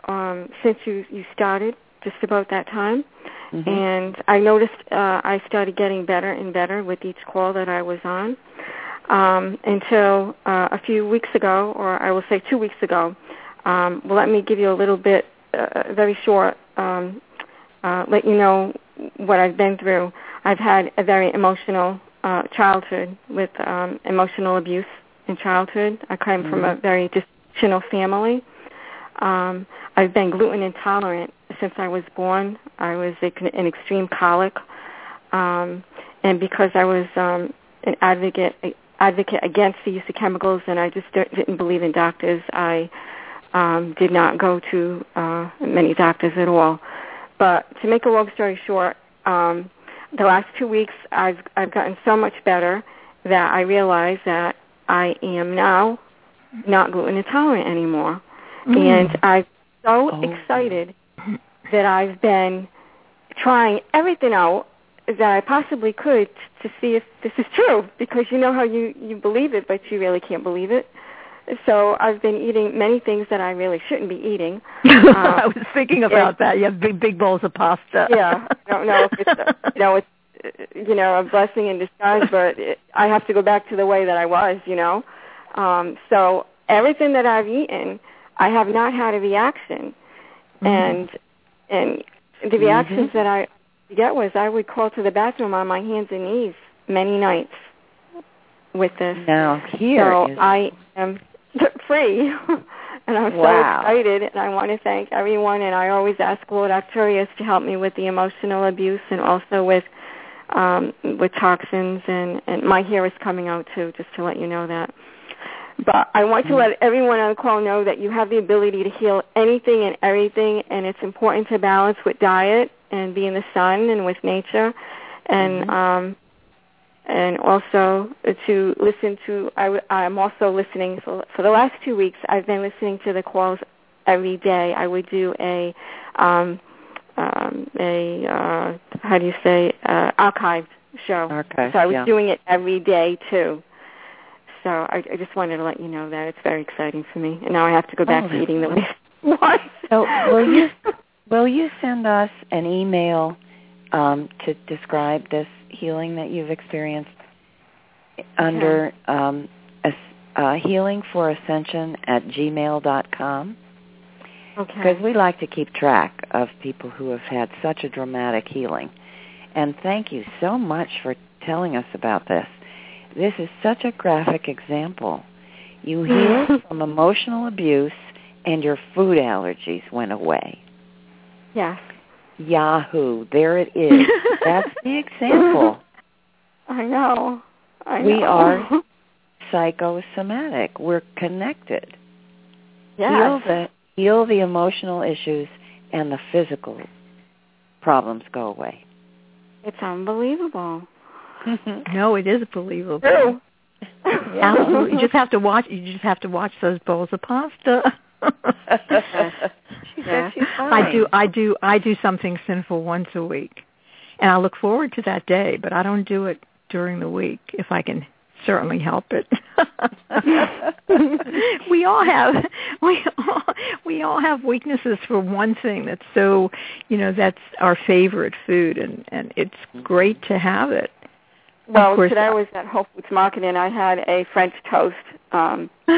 um, since you you started, just about that time, Mhm. and I noticed uh, I started getting better and better with each call that I was on. Um, until uh, a few weeks ago, or I will say two weeks ago. Um, well, let me give you a little bit, uh, very short, um, uh, let you know what I've been through. I've had a very emotional uh, childhood with um, emotional abuse in childhood. I come from a very dysfunctional family. Um, I've been gluten intolerant since I was born. I was a, an extreme colic, um, and because I was um, an advocate advocate against the use of chemicals, and I just didn't believe in doctors. I um, did not go to uh, many doctors at all. But to make a long story short, um, the last two weeks I've I've gotten so much better that I realize that I am now not gluten intolerant anymore, mm. and I'm so Oh. excited that I've been trying everything out that I possibly could to see if this is true because you know how you you believe it but you really can't believe it. So I've been eating many things that I really shouldn't be eating. I um, was thinking about that. You have big, big bowls of pasta. yeah, I don't know if it's you know it's you know a blessing in disguise, but it, I have to go back to the way that I was, you know. Um, so everything that I've eaten, I have not had a reaction, Mm-hmm. and and the reactions that I get was I would crawl to the bathroom on my hands and knees many nights with this. Now here so is- I am free, and I'm Wow. so excited. And I want to thank everyone. And I always ask Lord Arcturus to help me with the emotional abuse and also with um, with toxins. And and my hair is coming out too, just to let you know that. But I want to let everyone on the call know that you have the ability to heal anything and everything, and it's important to balance with diet and be in the sun and with nature, and um, and also to listen to. I, I'm also listening for, for the last two weeks. I've been listening to the calls every day. I would do a um, um, a uh, how do you say uh, archived show. Archive, so I was yeah. doing it every day too. So I, I just wanted to let you know that it's very exciting for me, and now I have to go back Oh, to eating the way. So will you will you send us an email um, to describe this healing that you've experienced under um, as, uh, healing for ascension at gmail dot com? Okay. Because we like to keep track of people who have had such a dramatic healing. And thank you so much for telling us about this. This is such a graphic example. You healed from emotional abuse and your food allergies went away. Yes. Yahoo! There it is. That's the example. I know. I we are psychosomatic. We're connected. Yes. Heal the heal the emotional issues and the physical problems go away. It's unbelievable. No, it is believable. True. Absolutely. You just have to watch. You just have to watch those bowls of pasta. She Yeah. said she's fine. I do. I do. I do something sinful once a week, and I look forward to that day. But I don't do it during the week if I can certainly help it. we all have we all we all have weaknesses for one thing that's so you know that's our favorite food and and it's great to have it. Well, course, today I was at Whole Foods Market and I had a French toast, um,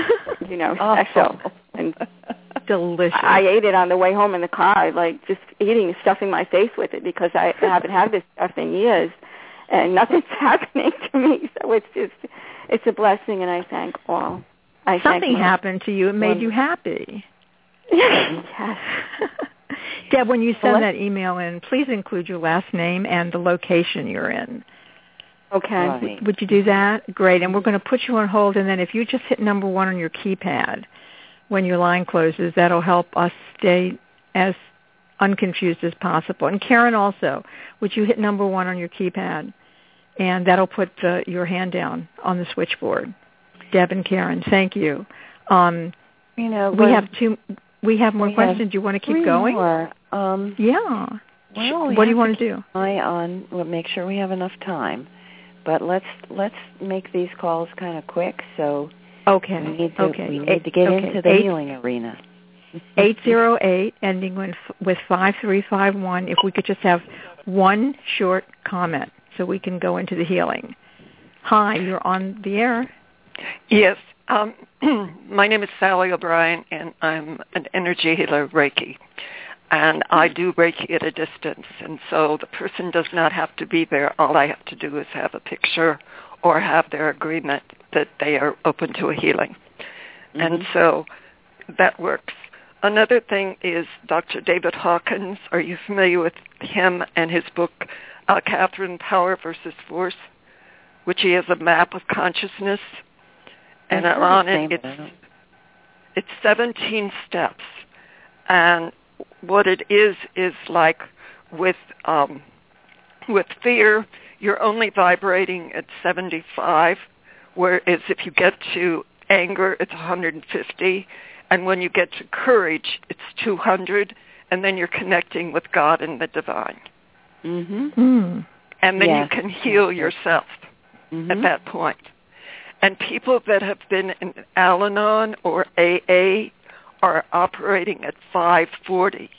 you know, Oh. special. And delicious. I ate it on the way home in the car, like just eating, stuffing my face with it because I haven't had this stuff in years, and nothing's happening to me. So it's just, it's a blessing, and I thank all. I Something thank happened to you. It made you happy. yes. Deb, when you send Well, that email in, please include your last name and the location you're in. Okay. Right. Would you do that? Great. And we're going to put you on hold, and then if you just hit number one on your keypad when your line closes, that'll help us stay as unconfused as possible. And Karen also, would you hit number one on your keypad? And that'll put uh, your hand down on the switchboard. Deb and Karen, thank you. Um, You know, we have two. We have more we have questions. you want to keep going? more. Um, Yeah. well, we what do you want to do? eye on. We'll make sure we have enough time. But let's let's make these calls kind of quick. So Okay. we need to okay. we need to get okay. into the Eight- healing arena. 808 ending with, with 5351 if we could just have one short comment so we can go into the healing. Hi, you're on the air. Yes. Um, my name is Sally O'Brien, and I'm an energy healer, Reiki. And I do Reiki at a distance, and so the person does not have to be there. All I have to do is have a picture or have their agreement that they are open to a healing. And so that works. Another thing is Dr. David Hawkins. Are you familiar with him and his book, uh, Kathryn Power versus Force, which he has a map of consciousness? And on it, it's but I don't- it's 17 steps. And what it is is like with um, with fear, you're only vibrating at 75, whereas if you get to anger, it's 150, and when you get to courage, it's 200, and then you're connecting with God and the divine. Mhm. Mm. And then Yes. you can heal yourself Mhm. at that point. And people that have been in Al-Anon or AA are operating at 540.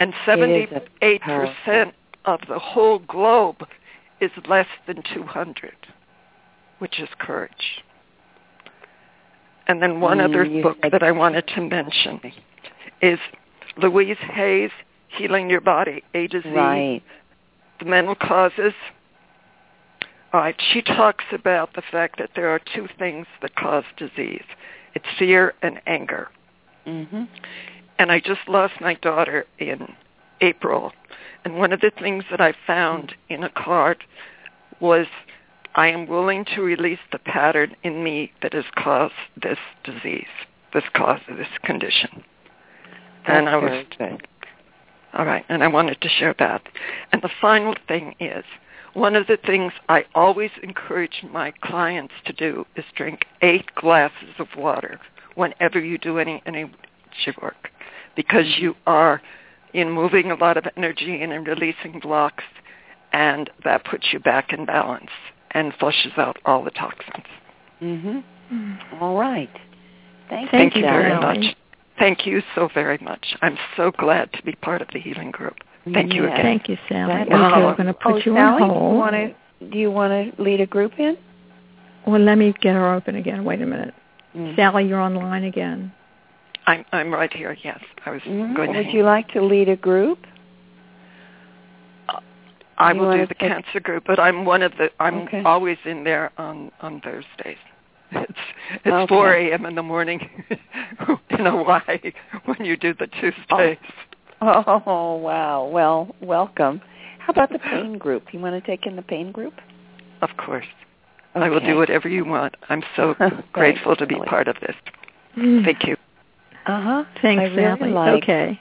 And It is a 78% of the whole globe is less than 200, which is courage. And then one Mm, other book that I wanted to mention is Louise Hay's, Healing Your Body, A to Z, Right. the mental causes. All right, she talks about the fact that there are two things that cause disease. It's fear and anger. Mm-hmm. And I just lost my daughter in April. And one of the things that I found in a card was I am willing to release the pattern in me that has caused this disease, this cause of this condition. and I was good. all right, and I wanted to share that. And the final thing is, one of the things I always encourage my clients to do is drink eight glasses of water whenever you do any energy work, because you are in moving a lot of energy and in releasing blocks, and that puts you back in balance and flushes out all the toxins. Mhm. All right. Thank, Thank you very Sally. much. Thank you so very much. I'm so glad to be part of the healing group. Thank you again. Thank you, Sally. That Okay, is- we're going to put oh, you Sally, on hold. Do you want to do you want to lead a group in? Well, let me get her open again. Wait a minute. Mm. Sally, you're on the line again. I'm I'm right here. Yes, I was Mhm. going to. Would hang- you like to lead a group? I You will do the take- cancer group, but I'm one of the. I'm Okay. always in there on on Thursdays. It's it's Okay. 4 a.m. in the morning in Hawaii when you do the Tuesdays. Oh wow! Well, welcome. How about the pain group? You want to take in the pain group? Of course, I will do whatever you want. I'm so grateful to be Sally. part of this. Thank you. Uh huh. Thanks, I really Sally. like okay.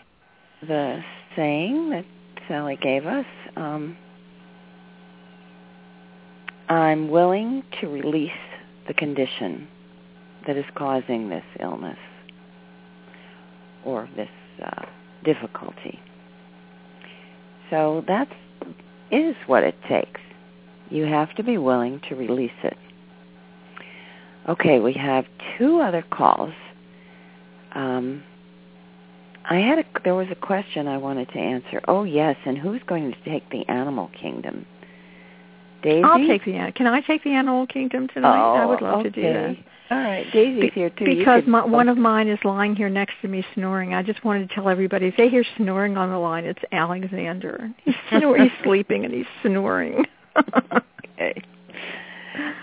the saying that Sally gave us. Um, I'm willing to release the condition that is causing this illness or this uh, difficulty. So that is what it takes. You have to be willing to release it. Okay, we have two other calls. Um, I had a there was a question I wanted to answer. Oh yes, and who's going to take the animal kingdom? Daisy. I'll take the Can I take the animal kingdom tonight? I would love oh, to do that. All right, Daisy's Be- here too. Because my, one of mine is lying here next to me snoring. I just wanted to tell everybody if they hear snoring on the line, it's Alexander. He's snor- he's sleeping and he's snoring. okay.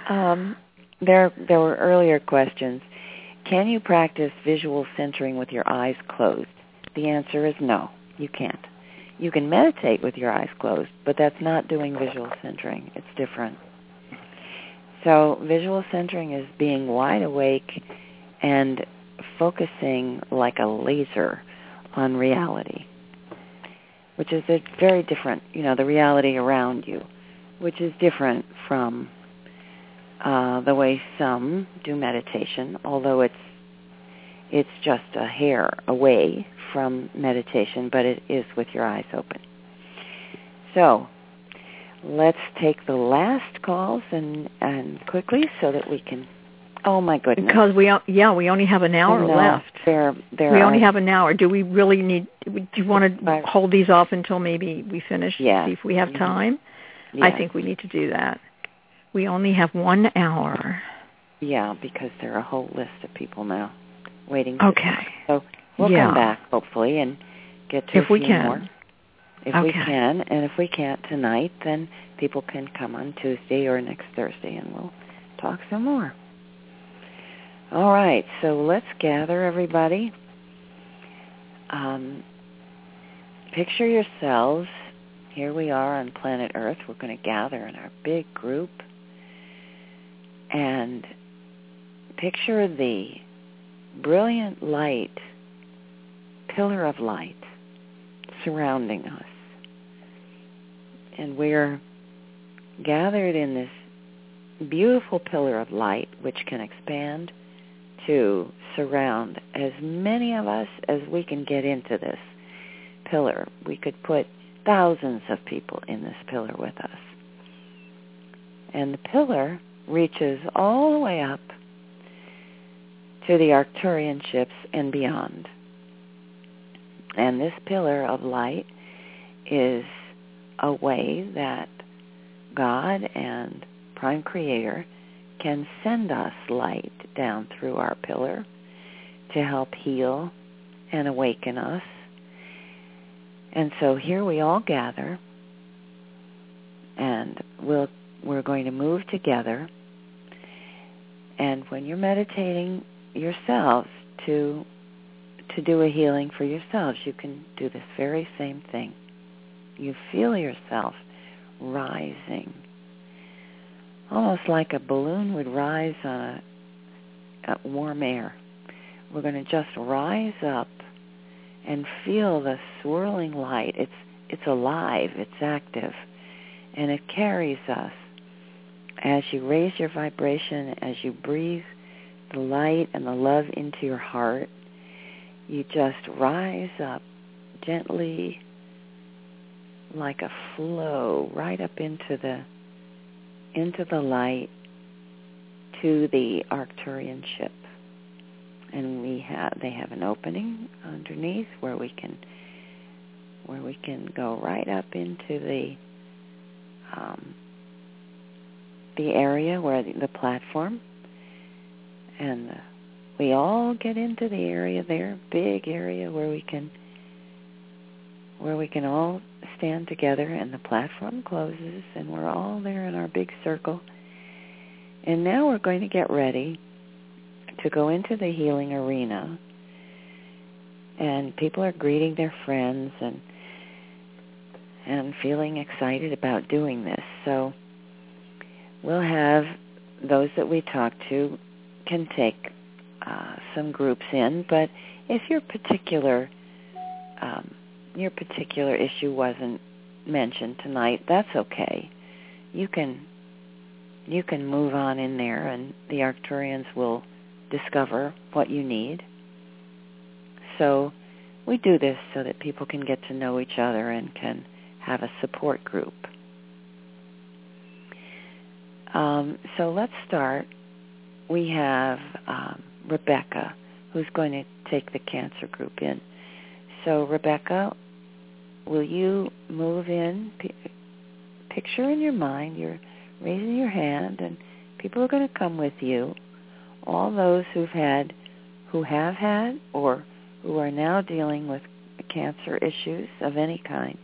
Um, there there were earlier questions. Can you practice visual centering with your eyes closed? The answer is no. You can't. You can meditate with your eyes closed, but that's not doing visual centering. It's different. So visual centering is being wide awake and focusing like a laser on reality, which is a very different, you know, the reality around you, which is different from uh, the way some do meditation, although it's it's just a hair away from meditation, but it is with your eyes open. So let's take the last calls and and quickly so that we can. Oh my goodness! because we yeah we only have an hour No, left. There, there we are, only have an hour. Do we really need? Do you want to hold these off until maybe we finish? Yeah. See if we have Mhm. time. I think we need to do that. We only have one hour. yeah, because there are a whole list of people now waiting. Okay. So we'll Yeah. come back hopefully and get to If a we few can. more. If we Okay. can, and if we can't tonight, then people can come on Tuesday or next Thursday, and we'll talk some more. All right, so let's gather everybody. Um, picture yourselves. Here we are on planet Earth. We're going to gather in our big group, and picture the brilliant light, pillar of light surrounding us. And we're gathered in this beautiful pillar of light which can expand to surround as many of us as we can get into this pillar. We could put thousands of people in this pillar with us. And the pillar reaches all the way up to the Arcturian ships and beyond. And this pillar of light is a way that God and Prime Creator can send us light down through our pillar to help heal and awaken us. And so here we all gather and we'll, we're going to move together. And when you're meditating yourselves to to do a healing for yourselves, you can do this very same thing. You feel yourself rising, almost like a balloon would rise on a, a warm air. We're going to just rise up and feel the swirling light. It's it's alive, it's active, and it carries us. As you raise your vibration, as you breathe the light and the love into your heart, you just rise up gently like a flow right up into the into the light to the Arcturian ship. And we have they have an opening underneath where we can where we can go right up into the um, the area where the, the platform and the, we all get into the area there, big area where we can where we can all stand together and the platform closes and we're all there in our big circle. And now we're going to get ready to go into the healing arena. And people are greeting their friends and and feeling excited about doing this. So we'll have those that we talk to can take uh, some groups in, but if your particular um, your particular issue wasn't mentioned tonight, that's okay. You can you can move on in there, and the Arcturians will discover what you need. So we do this so that people can get to know each other and can have a support group. Um, so let's start. We have um, Rebecca, who's going to take the cancer group in. So Rebecca, will you move in? Picture in your mind you're raising your hand, and people are going to come with you. All those who've had, who have had, or who are now dealing with cancer issues of any kind,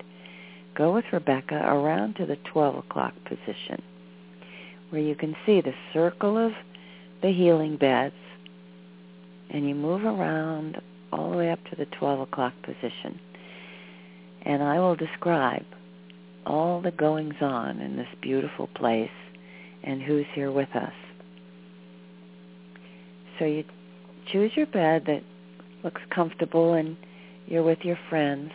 go with Rebecca around to the 12 o'clock position where you can see the circle of the healing beds and you move around all the way up to the 12 o'clock position. And I will describe all the goings on in this beautiful place and who's here with us. So you choose your bed that looks comfortable and you're with your friends.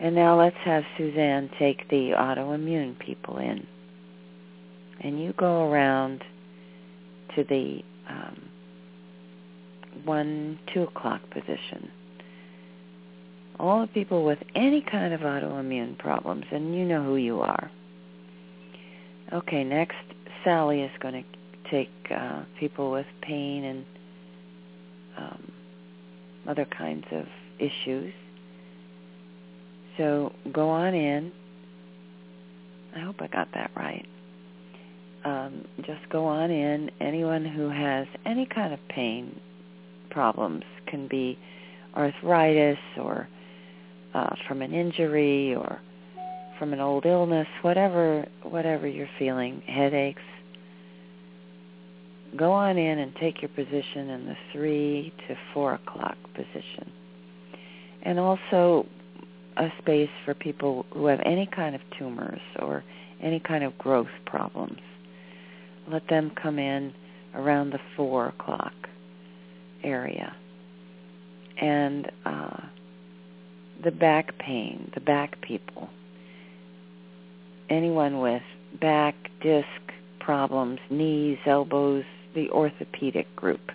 And now let's have Suzanne take the autoimmune people in. And you go around to the um, 1, 2 o'clock position. All the people with any kind of autoimmune problems, and you know who you are. Okay, next, Sally is going to take uh, people with pain and um, other kinds of issues. So go on in. I hope I got that right. Um, just go on in. Anyone who has any kind of pain problems can be arthritis or uh, from an injury or from an old illness, whatever whatever you're feeling, headaches. Go on in and take your position in the three to four o'clock position, and also a space for people who have any kind of tumors or any kind of growth problems. Let them come in around the four o'clock area. And uh, the back pain, the back people, anyone with back, disc problems, knees, elbows, the orthopedic group.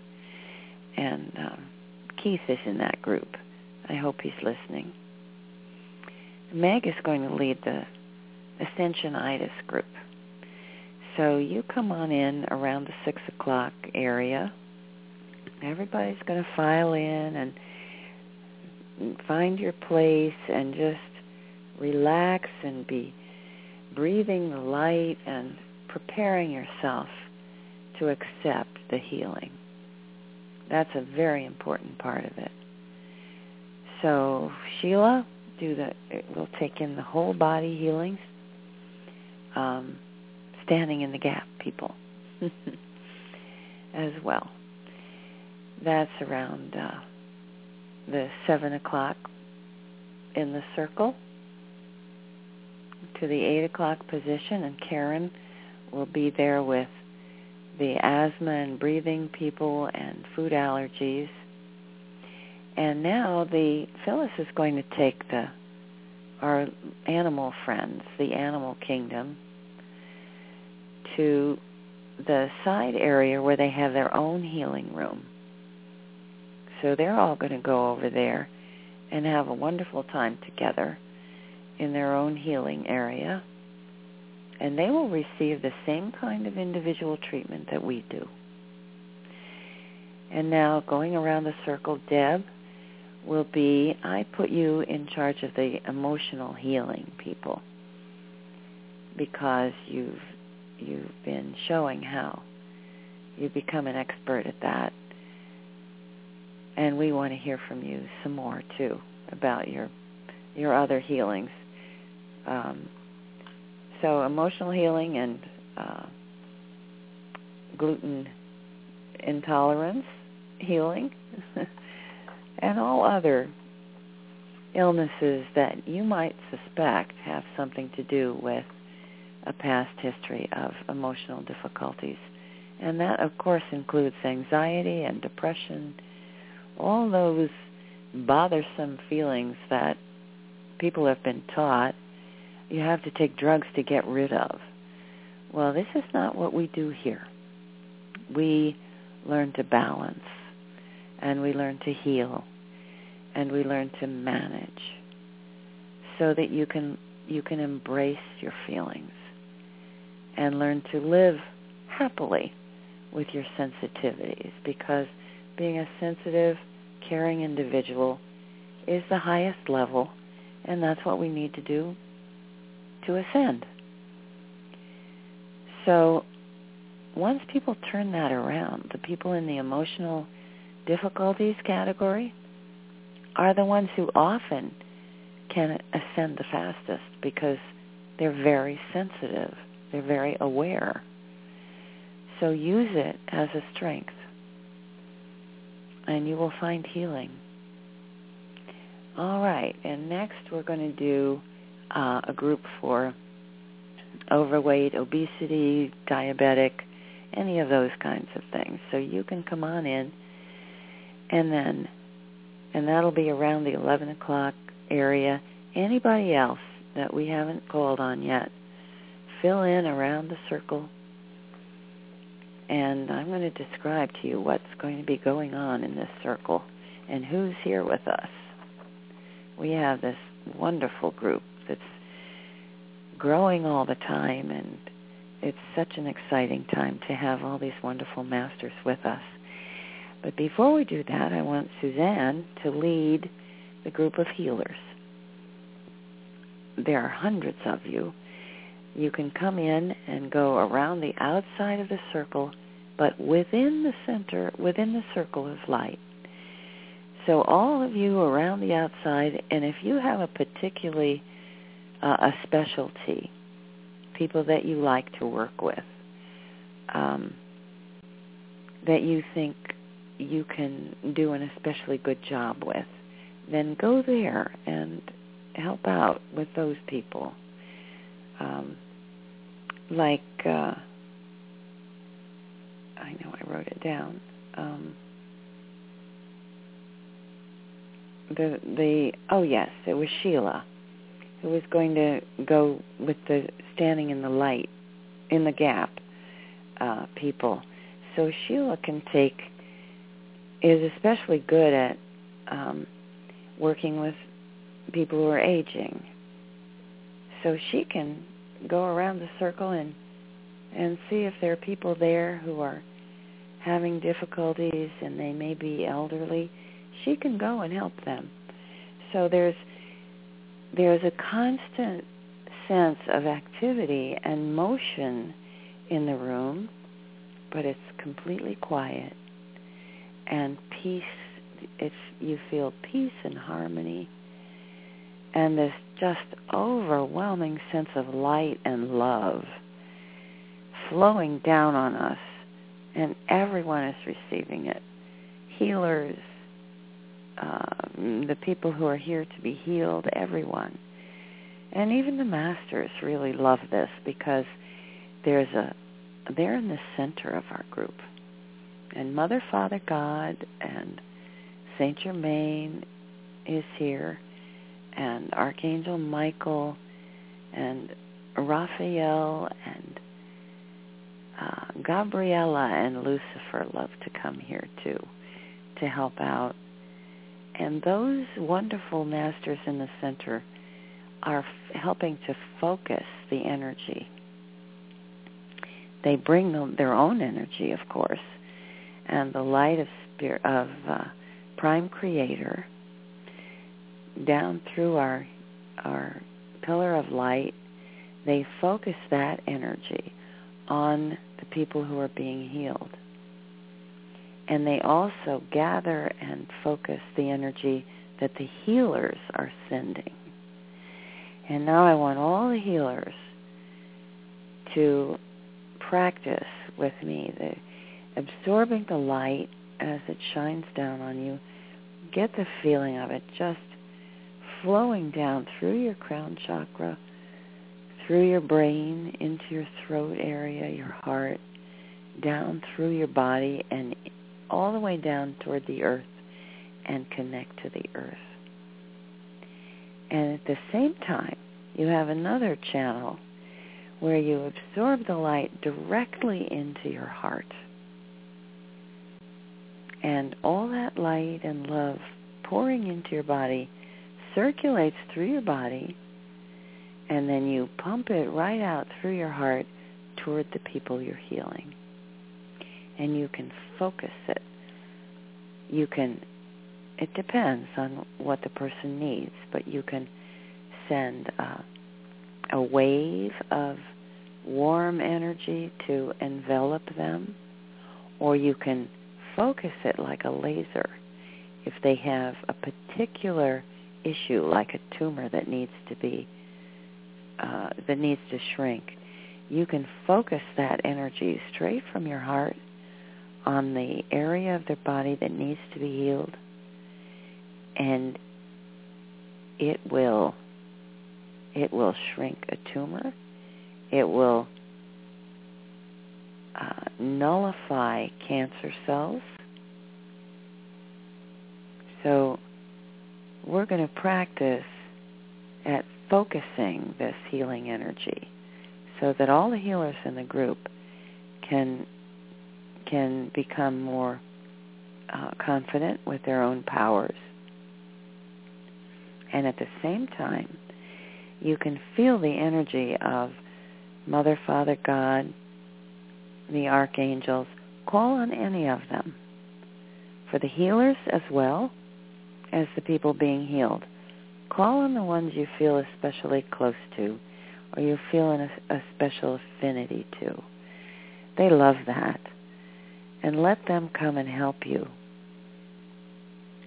And um, Keith is in that group. I hope he's listening. Meg is going to lead the Ascensionitis group. So you come on in around the 6 o'clock area Everybody's going to file in and find your place and just relax and be breathing the light and preparing yourself to accept the healing. That's a very important part of it. So Sheila, do the we'll take in the whole body healings. Um, standing in the gap, people, as well that's around uh, the 7 o'clock in the circle to the 8 o'clock position, and Karen will be there with the asthma and breathing people and food allergies. And now the Phyllis is going to take the our animal friends, the animal kingdom, to the side area where they have their own healing room. So they're all going to go over there and have a wonderful time together in their own healing area. And they will receive the same kind of individual treatment that we do. And now going around the circle, Deb will be, I put you in charge of the emotional healing people because you've you've been showing how you become an expert at that and we want to hear from you some more too about your your other healings. Um, so emotional healing and uh, gluten intolerance healing and all other illnesses that you might suspect have something to do with a past history of emotional difficulties. And that, of course, includes anxiety and depression, all those bothersome feelings that people have been taught you have to take drugs to get rid of. Well, this is not what we do here. We learn to balance, and we learn to heal, and we learn to manage so that you can you can embrace your feelings and learn to live happily with your sensitivities because being a sensitive, caring individual is the highest level and that's what we need to do to ascend. So once people turn that around, the people in the emotional difficulties category are the ones who often can ascend the fastest because they're very sensitive. They're very aware. So use it as a strength and you will find healing. All right, and next we're going to do uh, a group for overweight, obesity, diabetic, any of those kinds of things. So you can come on in, and then, and that'll be around the 11 o'clock area. Anybody else that we haven't called on yet, fill in around the circle, and I'm going to describe to you what's going to be going on in this circle and who's here with us. We have this wonderful group that's growing all the time and it's such an exciting time to have all these wonderful masters with us. But before we do that, I want Suzanne to lead the group of healers. There are hundreds of you. You can come in and go around the outside of the circle, but within the center, within the circle is light. So all of you around the outside, and if you have a particularly uh, a specialty, people that you like to work with, um, that you think you can do an especially good job with, then go there and help out with those people. Um, like, uh, I know I wrote it down. Um, the the oh yes, it was Sheila who was going to go with the standing in the light, in the gap uh, people. So Sheila can take, is especially good at um, working with people who are aging. So she can go around the circle and and see if there are people there who are having difficulties and they may be elderly. She can go and help them. So there's there's a constant sense of activity and motion in the room, but it's completely quiet and peace. It's you feel peace and harmony, and this just overwhelming sense of light and love flowing down on us, and everyone is receiving it. Healers, um, the people who are here to be healed, everyone. And even the masters really love this because there's a they're in the center of our group. And Mother, Father, God, and Saint Germain is here, and Archangel Michael, and Raphael, and uh, Gabriella and Lucifer love to come here too to help out and those wonderful masters in the center are f- helping to focus the energy. They bring the, their own energy, of course, and the light of spirit of uh, Prime Creator down through our our pillar of light. They focus that energy on the people who are being healed and they also gather and focus the energy that the healers are sending And now I want all the healers to practice with me the absorbing the light as it shines down on you. Get the feeling of it just flowing down through your crown chakra, through your brain, into your throat area, your heart, down through your body, and all the way down toward the earth and connect to the earth. And at the same time, you have another channel where you absorb the light directly into your heart. And all that light and love pouring into your body circulates through your body, and then you pump it right out through your heart toward the people you're healing. And you can focus it. You can, it depends on what the person needs, but you can send uh, a wave of warm energy to envelop them, or you can focus it like a laser if they have a particular issue like a tumor that needs to be uh, that needs to shrink. You can focus that energy straight from your heart on the area of their body that needs to be healed and it will it will shrink a tumor. It will uh, nullify cancer cells. So we're going to practice at focusing this healing energy so that all the healers in the group can can become more uh, confident with their own powers. And at the same time, you can feel the energy of Mother, Father, God, the archangels. Call on any of them. For the healers as well, as the people being healed. Call on the ones you feel especially close to or you feel an, a special affinity to. They love that. And let them come and help you.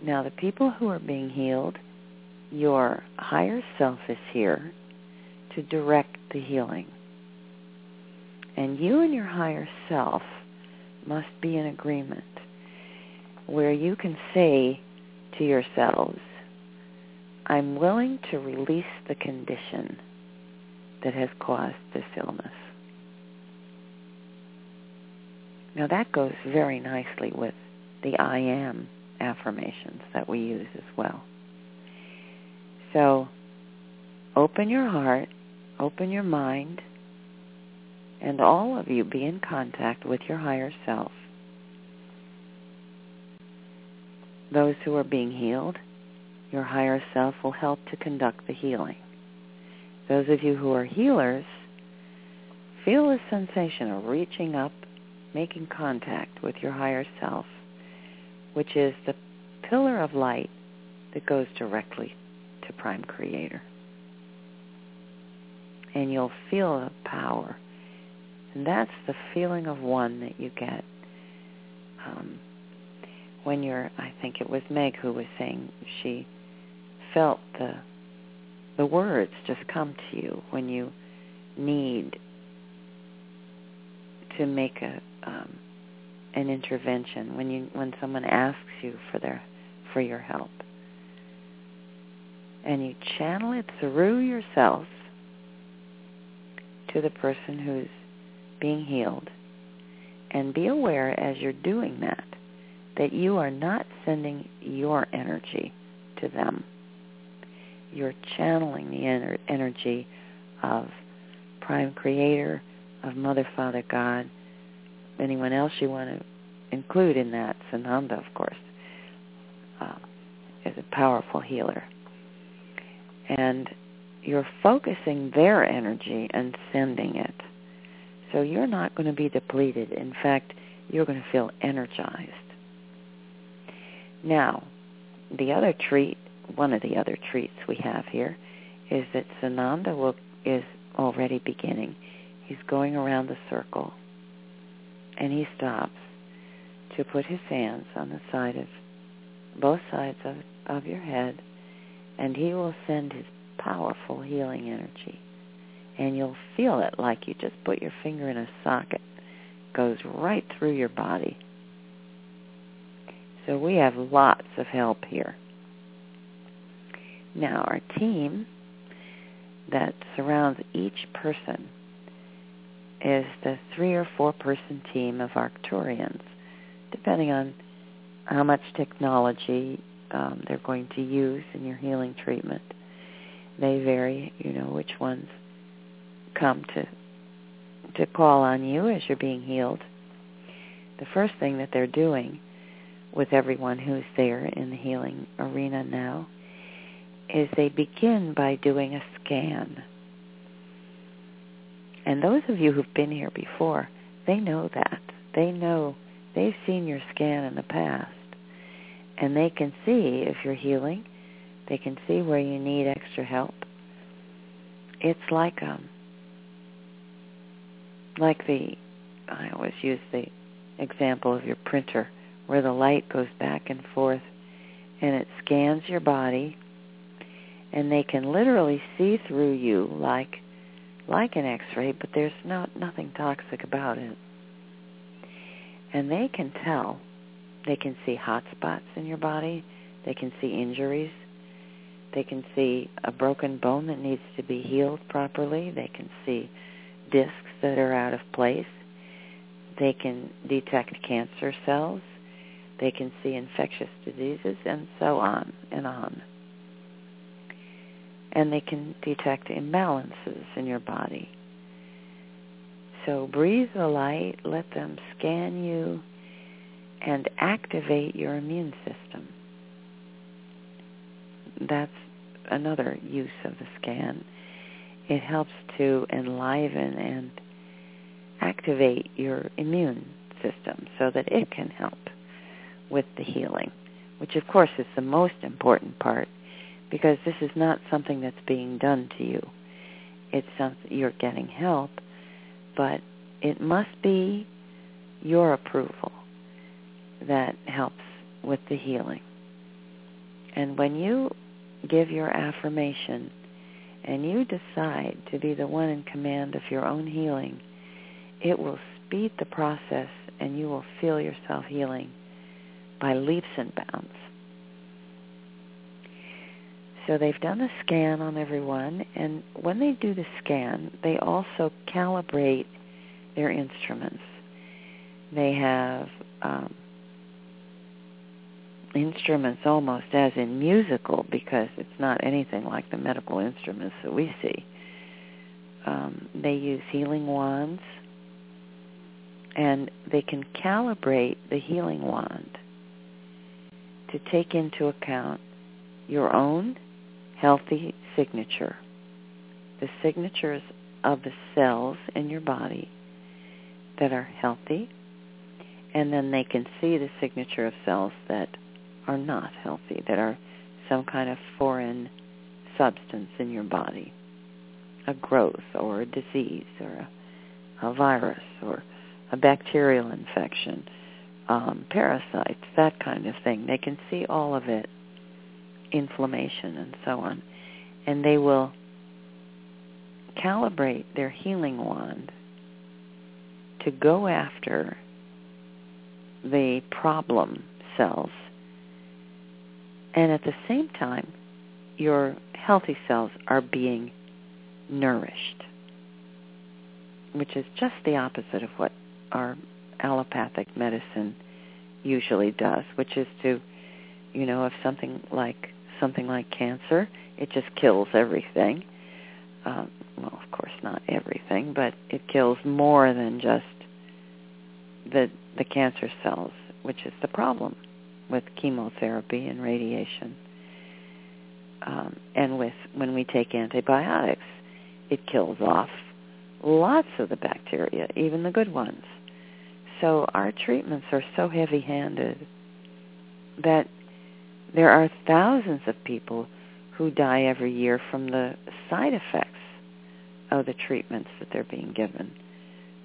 Now, the people who are being healed, your higher self is here to direct the healing. And you and your higher self must be in agreement where you can say to yourselves, I'm willing to release the condition that has caused this illness. Now that goes very nicely with the I am affirmations that we use as well. So open your heart, open your mind, and all of you be in contact with your higher self those who are being healed, your higher self will help to conduct the healing. Those of you who are healers, feel a sensation of reaching up, making contact with your higher self, which is the pillar of light that goes directly to Prime Creator. And you'll feel the power. And that's the feeling of one that you get. Um, when you're I think it was Meg who was saying she felt the the words just come to you when you need to make a um, an intervention when you when someone asks you for their for your help. And you channel it through yourself to the person who's being healed. And be aware as you're doing that that you are not sending your energy to them. You're channeling the ener- energy of Prime Creator, of Mother, Father, God, anyone else you want to include in that, Sananda, of course, uh, is a powerful healer. And you're focusing their energy and sending it. So you're not going to be depleted. In fact, you're going to feel energized. Now, the other treat, one of the other treats we have here, is that Sananda will, is already beginning. He's going around the circle, and he stops to put his hands on the side of both sides of, of your head, and he will send his powerful healing energy. And you'll feel it like you just put your finger in a socket. It goes right through your body. So we have lots of help here. Now our team that surrounds each person is the three or four person team of Arcturians, depending on how much technology um, they're going to use in your healing treatment. They vary, you know, which ones come to to call on you as you're being healed. The first thing that they're doing with everyone who's there in the healing arena now is they begin by doing a scan. And those of you who've been here before, they know that. They know they've seen your scan in the past. And they can see if you're healing. They can see where you need extra help. It's like um like the I always use the example of your printer where the light goes back and forth and it scans your body and they can literally see through you like like an x-ray but there's not nothing toxic about it. And they can tell. They can see hot spots in your body. They can see injuries. They can see a broken bone that needs to be healed properly. They can see discs that are out of place. They can detect cancer cells they can see infectious diseases and so on and on. And they can detect imbalances in your body. So breathe the light, let them scan you, and activate your immune system. That's another use of the scan. It helps to enliven and activate your immune system so that it can help with the healing, which of course is the most important part because this is not something that's being done to you. It's something you're getting help, but it must be your approval that helps with the healing. And when you give your affirmation and you decide to be the one in command of your own healing, it will speed the process and you will feel yourself healing by leaps and bounds. So they've done a scan on everyone, and when they do the scan, they also calibrate their instruments. They have um, instruments almost as in musical because it's not anything like the medical instruments that we see. Um, they use healing wands, and they can calibrate the healing wand to take into account your own healthy signature, the signatures of the cells in your body that are healthy, and then they can see the signature of cells that are not healthy, that are some kind of foreign substance in your body, a growth or a disease or a, a virus or a bacterial infection um, parasites, that kind of thing. They can see all of it, inflammation and so on. And they will calibrate their healing wand to go after the problem cells. And at the same time, your healthy cells are being nourished, which is just the opposite of what our allopathic medicine usually does, which is to, you know, if something like something like cancer, it just kills everything. Um, well, of course, not everything, but it kills more than just the the cancer cells, which is the problem with chemotherapy and radiation. Um, and with when we take antibiotics, it kills off lots of the bacteria, even the good ones. So our treatments are so heavy-handed that there are thousands of people who die every year from the side effects of the treatments that they're being given.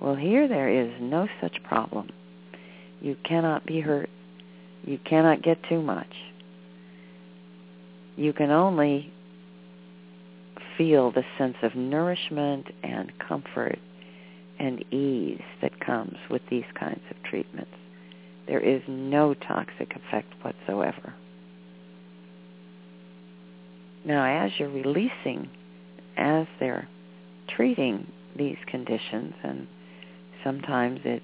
Well, here there is no such problem. You cannot be hurt. You cannot get too much. You can only feel the sense of nourishment and comfort and ease that comes with these kinds of treatments. There is no toxic effect whatsoever. Now, as you're releasing, as they're treating these conditions, and sometimes it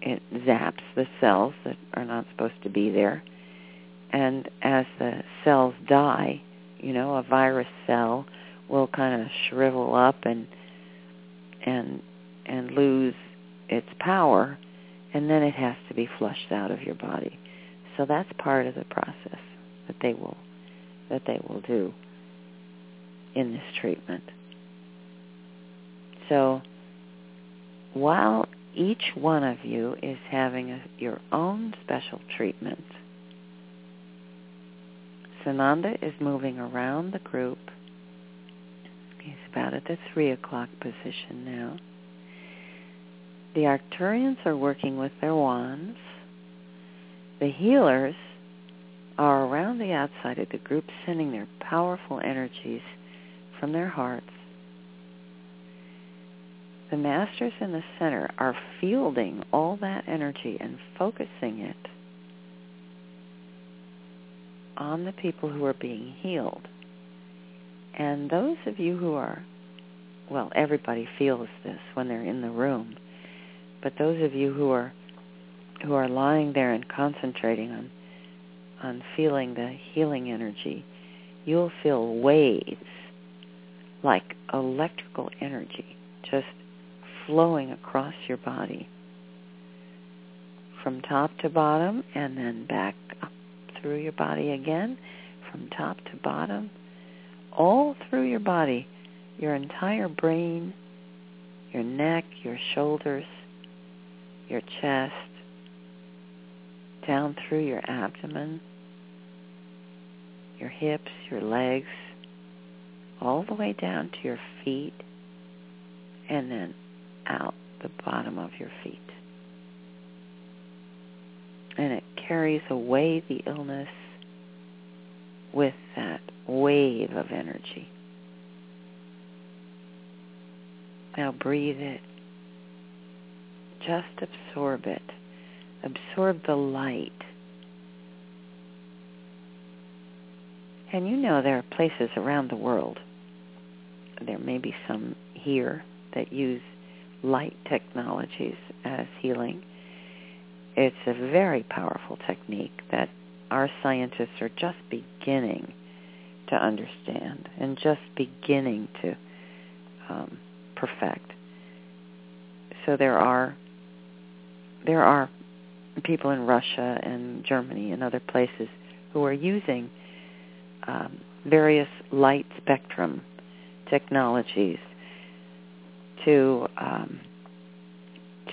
it zaps the cells that are not supposed to be there, and as the cells die, you know, a virus cell will kind of shrivel up and and and lose its power and then it has to be flushed out of your body. So that's part of the process that they will that they will do in this treatment. So while each one of you is having a, your own special treatment, Sananda is moving around the group. He's about at the 3 o'clock position now. The Arcturians are working with their wands. The healers are around the outside of the group sending their powerful energies from their hearts. The masters in the center are fielding all that energy and focusing it on the people who are being healed. And those of you who are, well, everybody feels this when they're in the room, but those of you who are who are lying there and concentrating on on feeling the healing energy, you'll feel waves like electrical energy just flowing across your body. From top to bottom and then back up through your body again, from top to bottom, all through your body, your entire brain, your neck, your shoulders, your chest, down through your abdomen, your hips, your legs, all the way down to your feet, and then out the bottom of your feet. And it carries away the illness with that wave of energy. Now breathe it. Just absorb it. Absorb the light. And you know there are places around the world, there may be some here that use light technologies as healing it's a very powerful technique that our scientists are just beginning to understand and just beginning to um, perfect. So there are there are people in Russia and Germany and other places who are using um, various light spectrum technologies to um,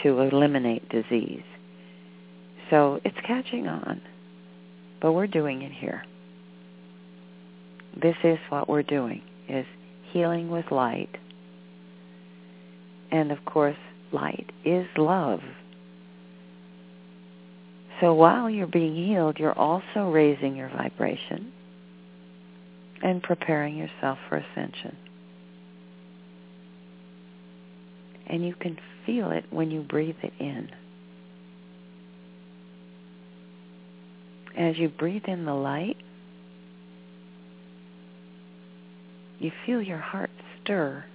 to eliminate disease. So it's catching on, but we're doing it here. This is what we're doing, is healing with light. And of course, light is love. So while you're being healed, you're also raising your vibration and preparing yourself for ascension. And you can feel it when you breathe it in. As you breathe in the light, you feel your heart stir.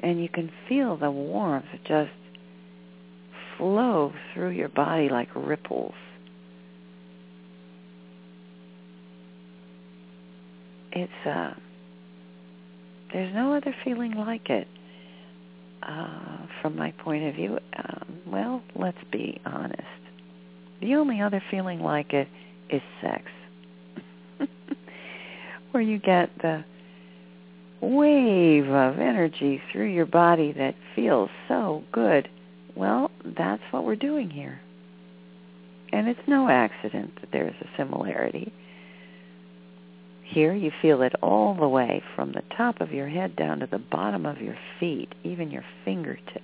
And you can feel the warmth just flow through your body like ripples. It's uh there's no other feeling like it uh, from my point of view, um, well, let's be honest. The only other feeling like it is sex, where you get the wave of energy through your body that feels so good. Well, that's what we're doing here. And it's no accident that there's a similarity. Here you feel it all the way from the top of your head down to the bottom of your feet, even your fingertips.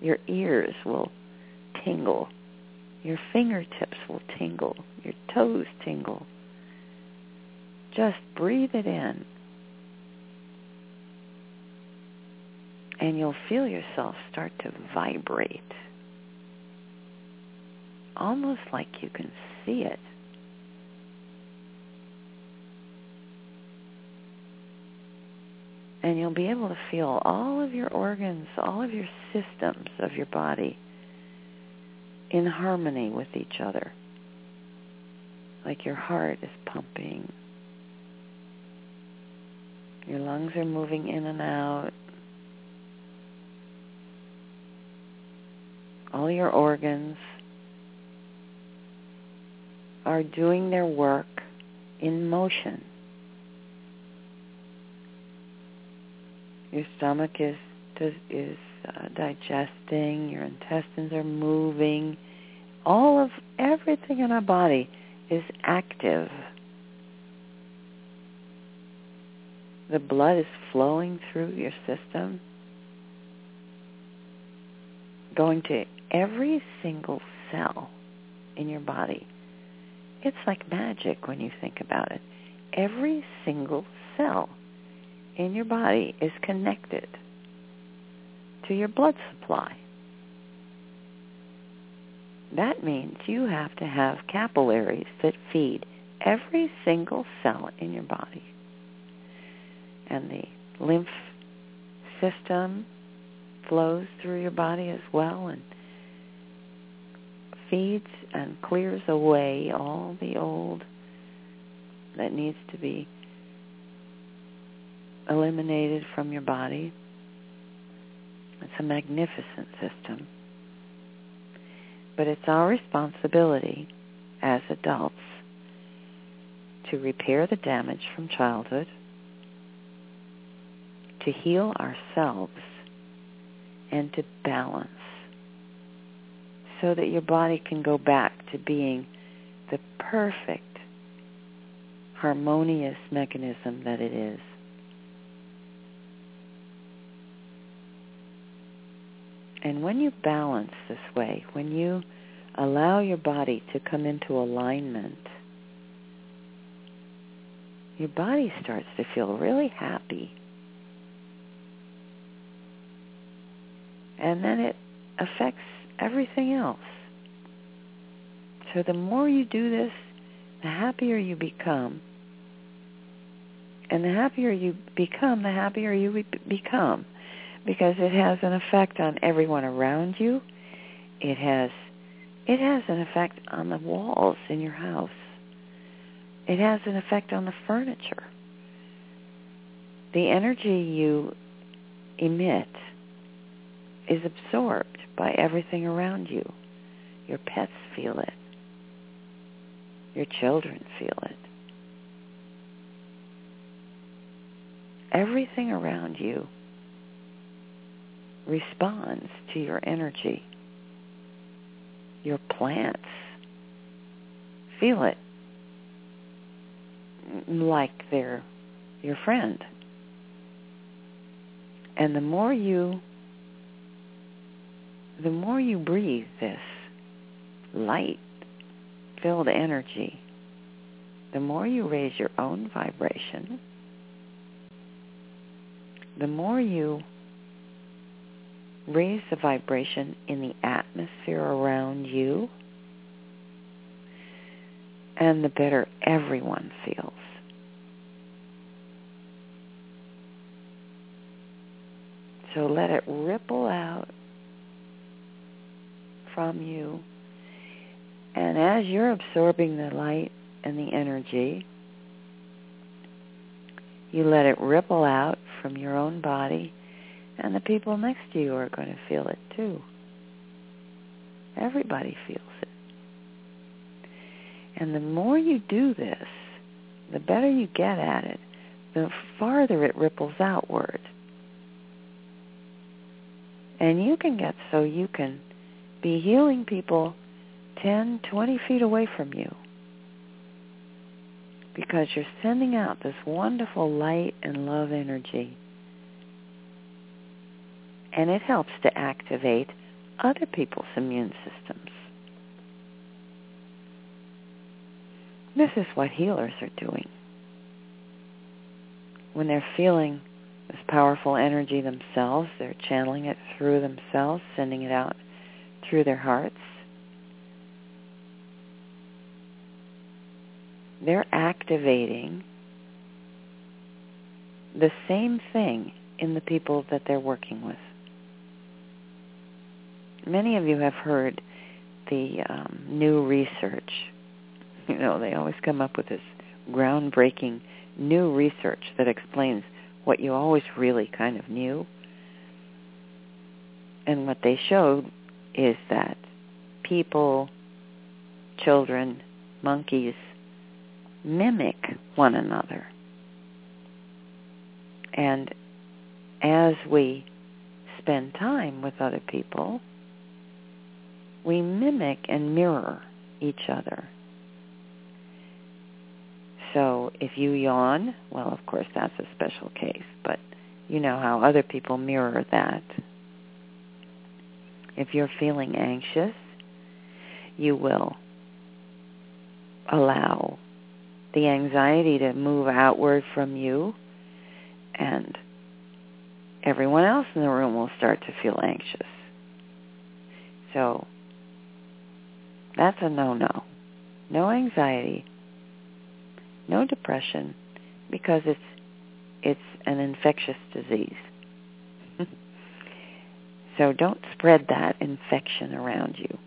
Your ears will tingle Your fingertips will tingle. Your toes tingle. Just breathe it in. And you'll feel yourself start to vibrate. Almost like you can see it. And you'll be able to feel all of your organs, all of your systems of your body in harmony with each other. Like your heart is pumping. Your lungs are moving in and out. All your organs are doing their work in motion. Your stomach is is uh, digesting, your intestines are moving. All of everything in our body is active. The blood is flowing through your system, going to every single cell in your body. It's like magic when you think about it. Every single cell in your body is connected to your blood supply. That means you have to have capillaries that feed every single cell in your body. And the lymph system flows through your body as well and feeds and clears away all the old that needs to be eliminated from your body. It's a magnificent system. But it's our responsibility as adults to repair the damage from childhood, to heal ourselves, and to balance so that your body can go back to being the perfect harmonious mechanism that it is. And when you balance this way, when you allow your body to come into alignment, your body starts to feel really happy. And then it affects everything else. So the more you do this, the happier you become. And the happier you become, the happier you become because it has an effect on everyone around you. It has it has an effect on the walls in your house. It has an effect on the furniture. The energy you emit is absorbed by everything around you. Your pets feel it. Your children feel it. Everything around you responds to your energy. Your plants feel it like they're your friend. And the more you the more you breathe this light filled energy, the more you raise your own vibration, the more you raise the vibration in the atmosphere around you, and the better everyone feels. So let it ripple out from you. And as you're absorbing the light and the energy, you let it ripple out from your own body and the people next to you are going to feel it too. Everybody feels it. And the more you do this, the better you get at it, the farther it ripples outward. And you can get so you can be healing people 10, 20 feet away from you because you're sending out this wonderful light and love energy and it helps to activate other people's immune systems. This is what healers are doing. When they're feeling this powerful energy themselves, they're channeling it through themselves, sending it out through their hearts. They're activating the same thing in the people that they're working with. Many of you have heard the um, new research. You know, they always come up with this groundbreaking new research that explains what you always really kind of knew. And what they showed is that people, children, monkeys mimic one another. And as we spend time with other people, we mimic and mirror each other. So if you yawn, well, of course, that's a special case, but you know how other people mirror that. If you're feeling anxious, you will allow the anxiety to move outward from you and everyone else in the room will start to feel anxious. So that's a no-no. No anxiety, no depression, because it's it's an infectious disease. So don't spread that infection around you.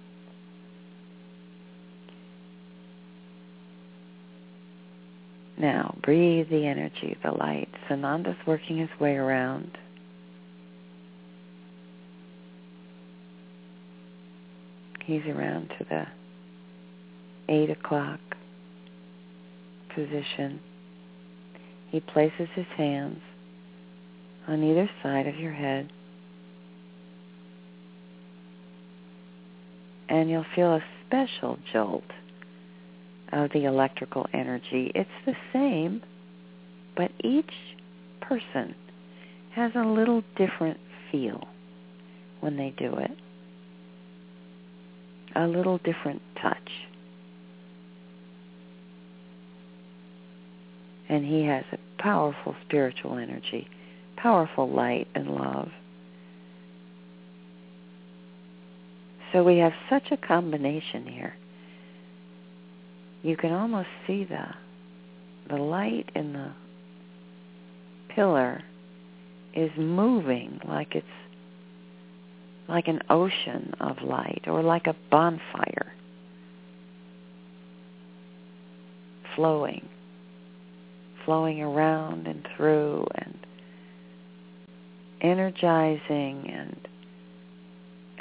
Now, breathe the energy, the light. Sananda's working his way around. He's around to the 8 o'clock position. He places his hands on either side of your head. And you'll feel a special jolt of the electrical energy. It's the same, but each person has a little different feel when they do it. A little different touch. And he has a powerful spiritual energy, powerful light and love. So we have such a combination here. You can almost see the the light in the pillar is moving like it's like an ocean of light or like a bonfire flowing flowing around and through and energizing and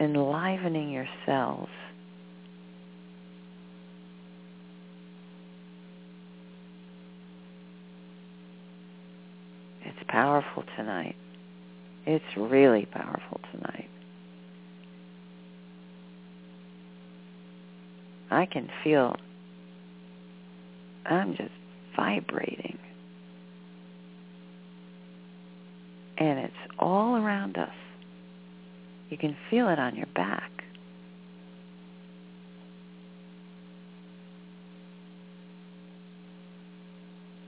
enlivening yourselves It's powerful tonight. It's really powerful tonight. I can feel I'm just vibrating. And it's all around us. You can feel it on your back.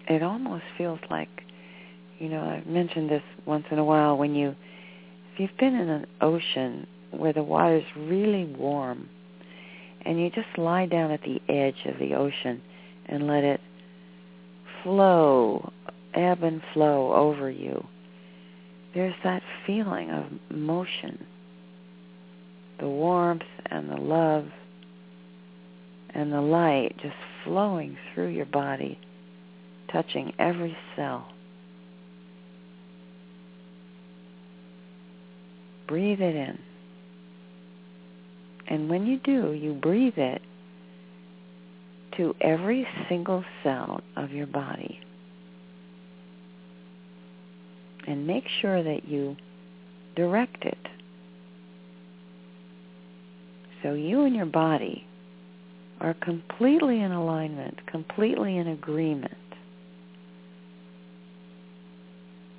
It almost feels like you know, I've mentioned this once in a while when you if you've been in an ocean where the water is really warm and you just lie down at the edge of the ocean and let it flow, ebb and flow over you. There's that feeling of motion, the warmth and the love and the light just flowing through your body, touching every cell. Breathe it in. And when you do, you breathe it to every single cell of your body. And make sure that you direct it. So you and your body are completely in alignment, completely in agreement.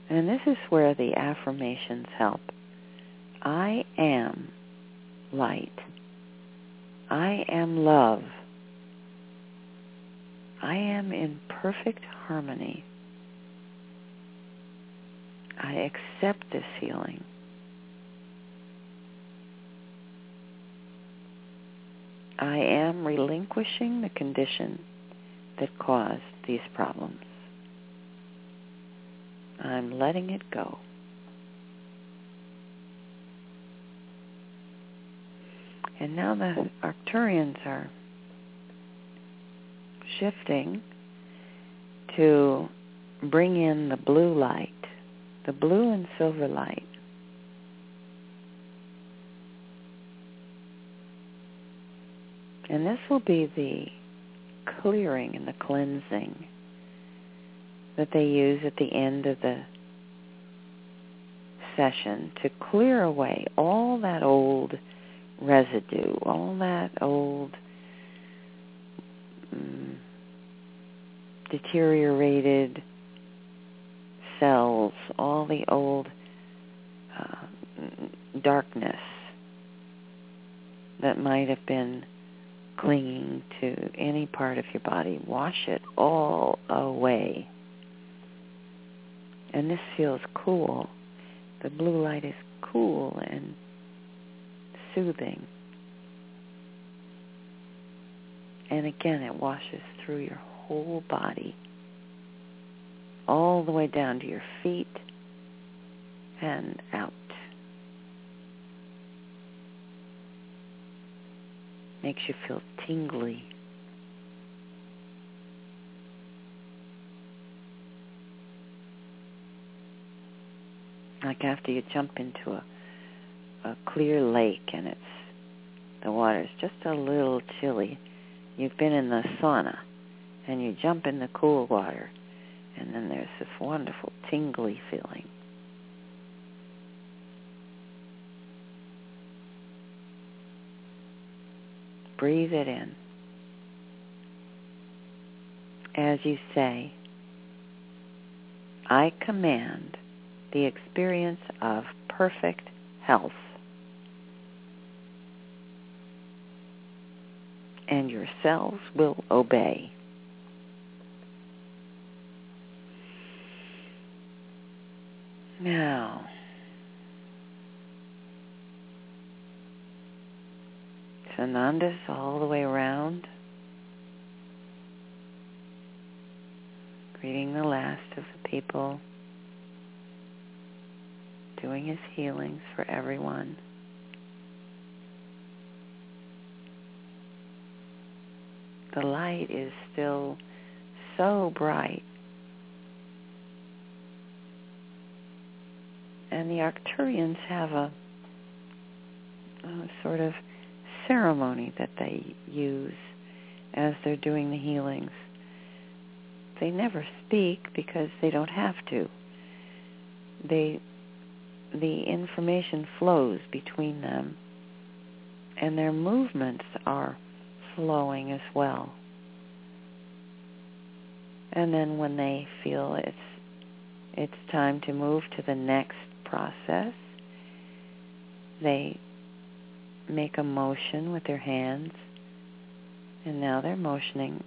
And this is where the affirmations help. I am light. I am love. I am in perfect harmony. I accept this healing. I am relinquishing the condition that caused these problems. I'm letting it go. And now the Arcturians are shifting to bring in the blue light, the blue and silver light. And this will be the clearing and the cleansing that they use at the end of the session to clear away all that old residue, all that old um, deteriorated cells, all the old uh, darkness that might have been clinging to any part of your body. Wash it all away. And this feels cool. The blue light is cool and soothing. And again, it washes through your whole body, all the way down to your feet and out. Makes you feel tingly. Like after you jump into a a clear lake and it's the water's just a little chilly. You've been in the sauna and you jump in the cool water and then there's this wonderful tingly feeling. Breathe it in. As you say, I command the experience of perfect health and your cells will obey. Now, Sananda's all the way around, greeting the last of the people, doing his healings for everyone. the light is still so bright. And the Arcturians have a, a sort of ceremony that they use as they're doing the healings. They never speak because they don't have to. They the information flows between them and their movements are flowing as well. And then when they feel it's it's time to move to the next process, they make a motion with their hands. And now they're motioning.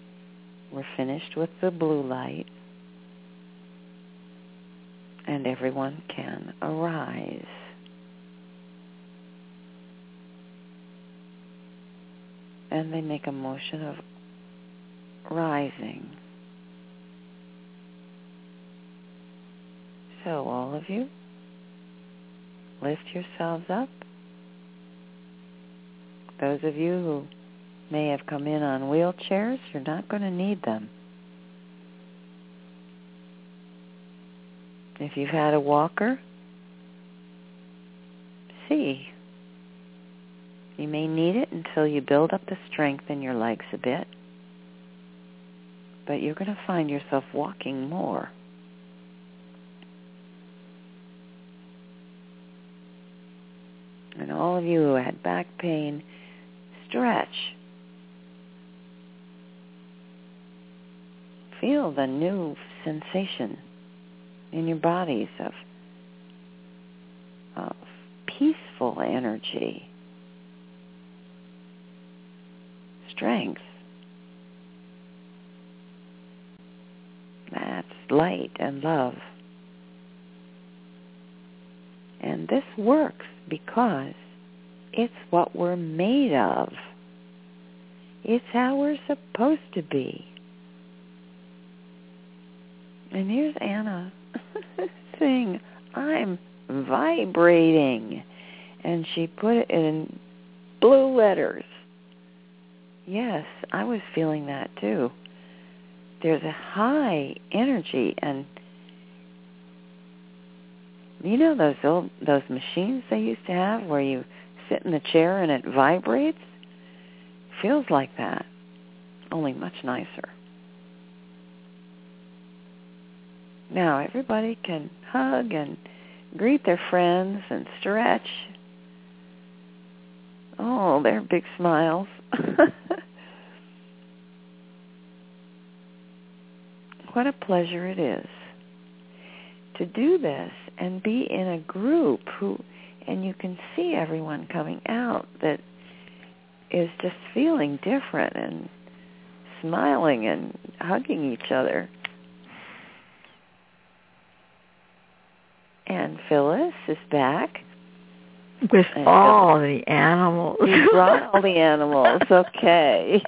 We're finished with the blue light. And everyone can arise. and they make a motion of rising. So all of you, lift yourselves up. Those of you who may have come in on wheelchairs, you're not going to need them. If you've had a walker, see you may need it until you build up the strength in your legs a bit, but you're going to find yourself walking more. And all of you who had back pain, stretch. Feel the new sensation in your bodies of, of peaceful energy strength. That's light and love. And this works because it's what we're made of. It's how we're supposed to be. And here's Anna saying, I'm vibrating. And she put it in blue letters. Yes, I was feeling that too. There's a high energy and you know those old those machines they used to have where you sit in the chair and it vibrates? Feels like that. Only much nicer. Now everybody can hug and greet their friends and stretch. Oh, they're big smiles. what a pleasure it is to do this and be in a group who and you can see everyone coming out that is just feeling different and smiling and hugging each other. And Phyllis is back. With and all the animals. You brought all the animals, okay.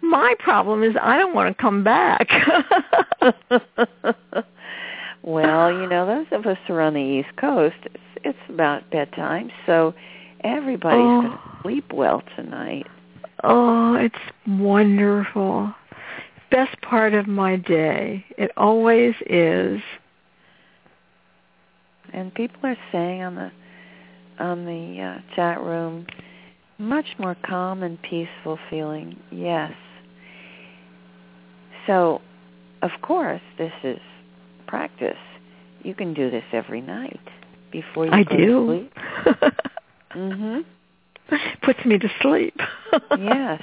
My problem is I don't want to come back. well, you know, those of us who are on the East Coast, it's, it's about bedtime, so everybody's oh. going to sleep well tonight. Oh, it's wonderful. Best part of my day. It always is and people are saying on the on the uh, chat room much more calm and peaceful feeling. Yes. So, of course, this is practice. You can do this every night before you I go do. to sleep. mhm. Puts me to sleep. yes.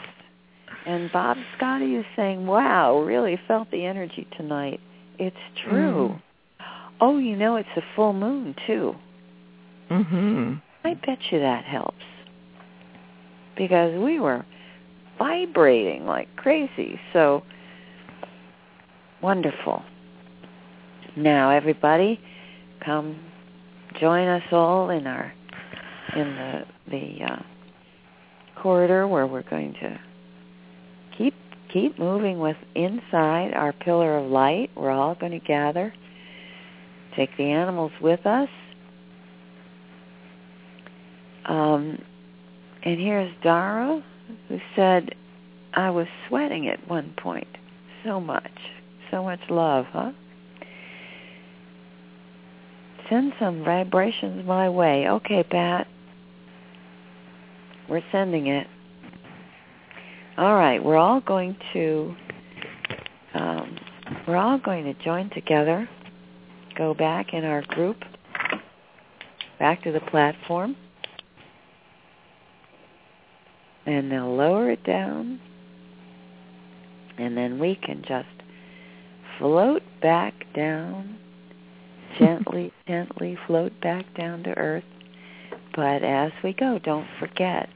And Bob Scotty is saying, "Wow, really felt the energy tonight." It's true. Mm. Oh, you know, it's a full moon too. Mhm. I bet you that helps. Because we were vibrating like crazy. So wonderful. Now everybody come join us all in our in the the uh, corridor where we're going to keep keep moving with inside our pillar of light. We're all going to gather take the animals with us. Um, and here's Dara, who said, I was sweating at one point so much. So much love, huh? Send some vibrations my way. Okay, Pat. We're sending it. All right, we're all going to um, we're all going to join together go back in our group, back to the platform, and they'll lower it down, and then we can just float back down, gently, gently float back down to earth. But as we go, don't forget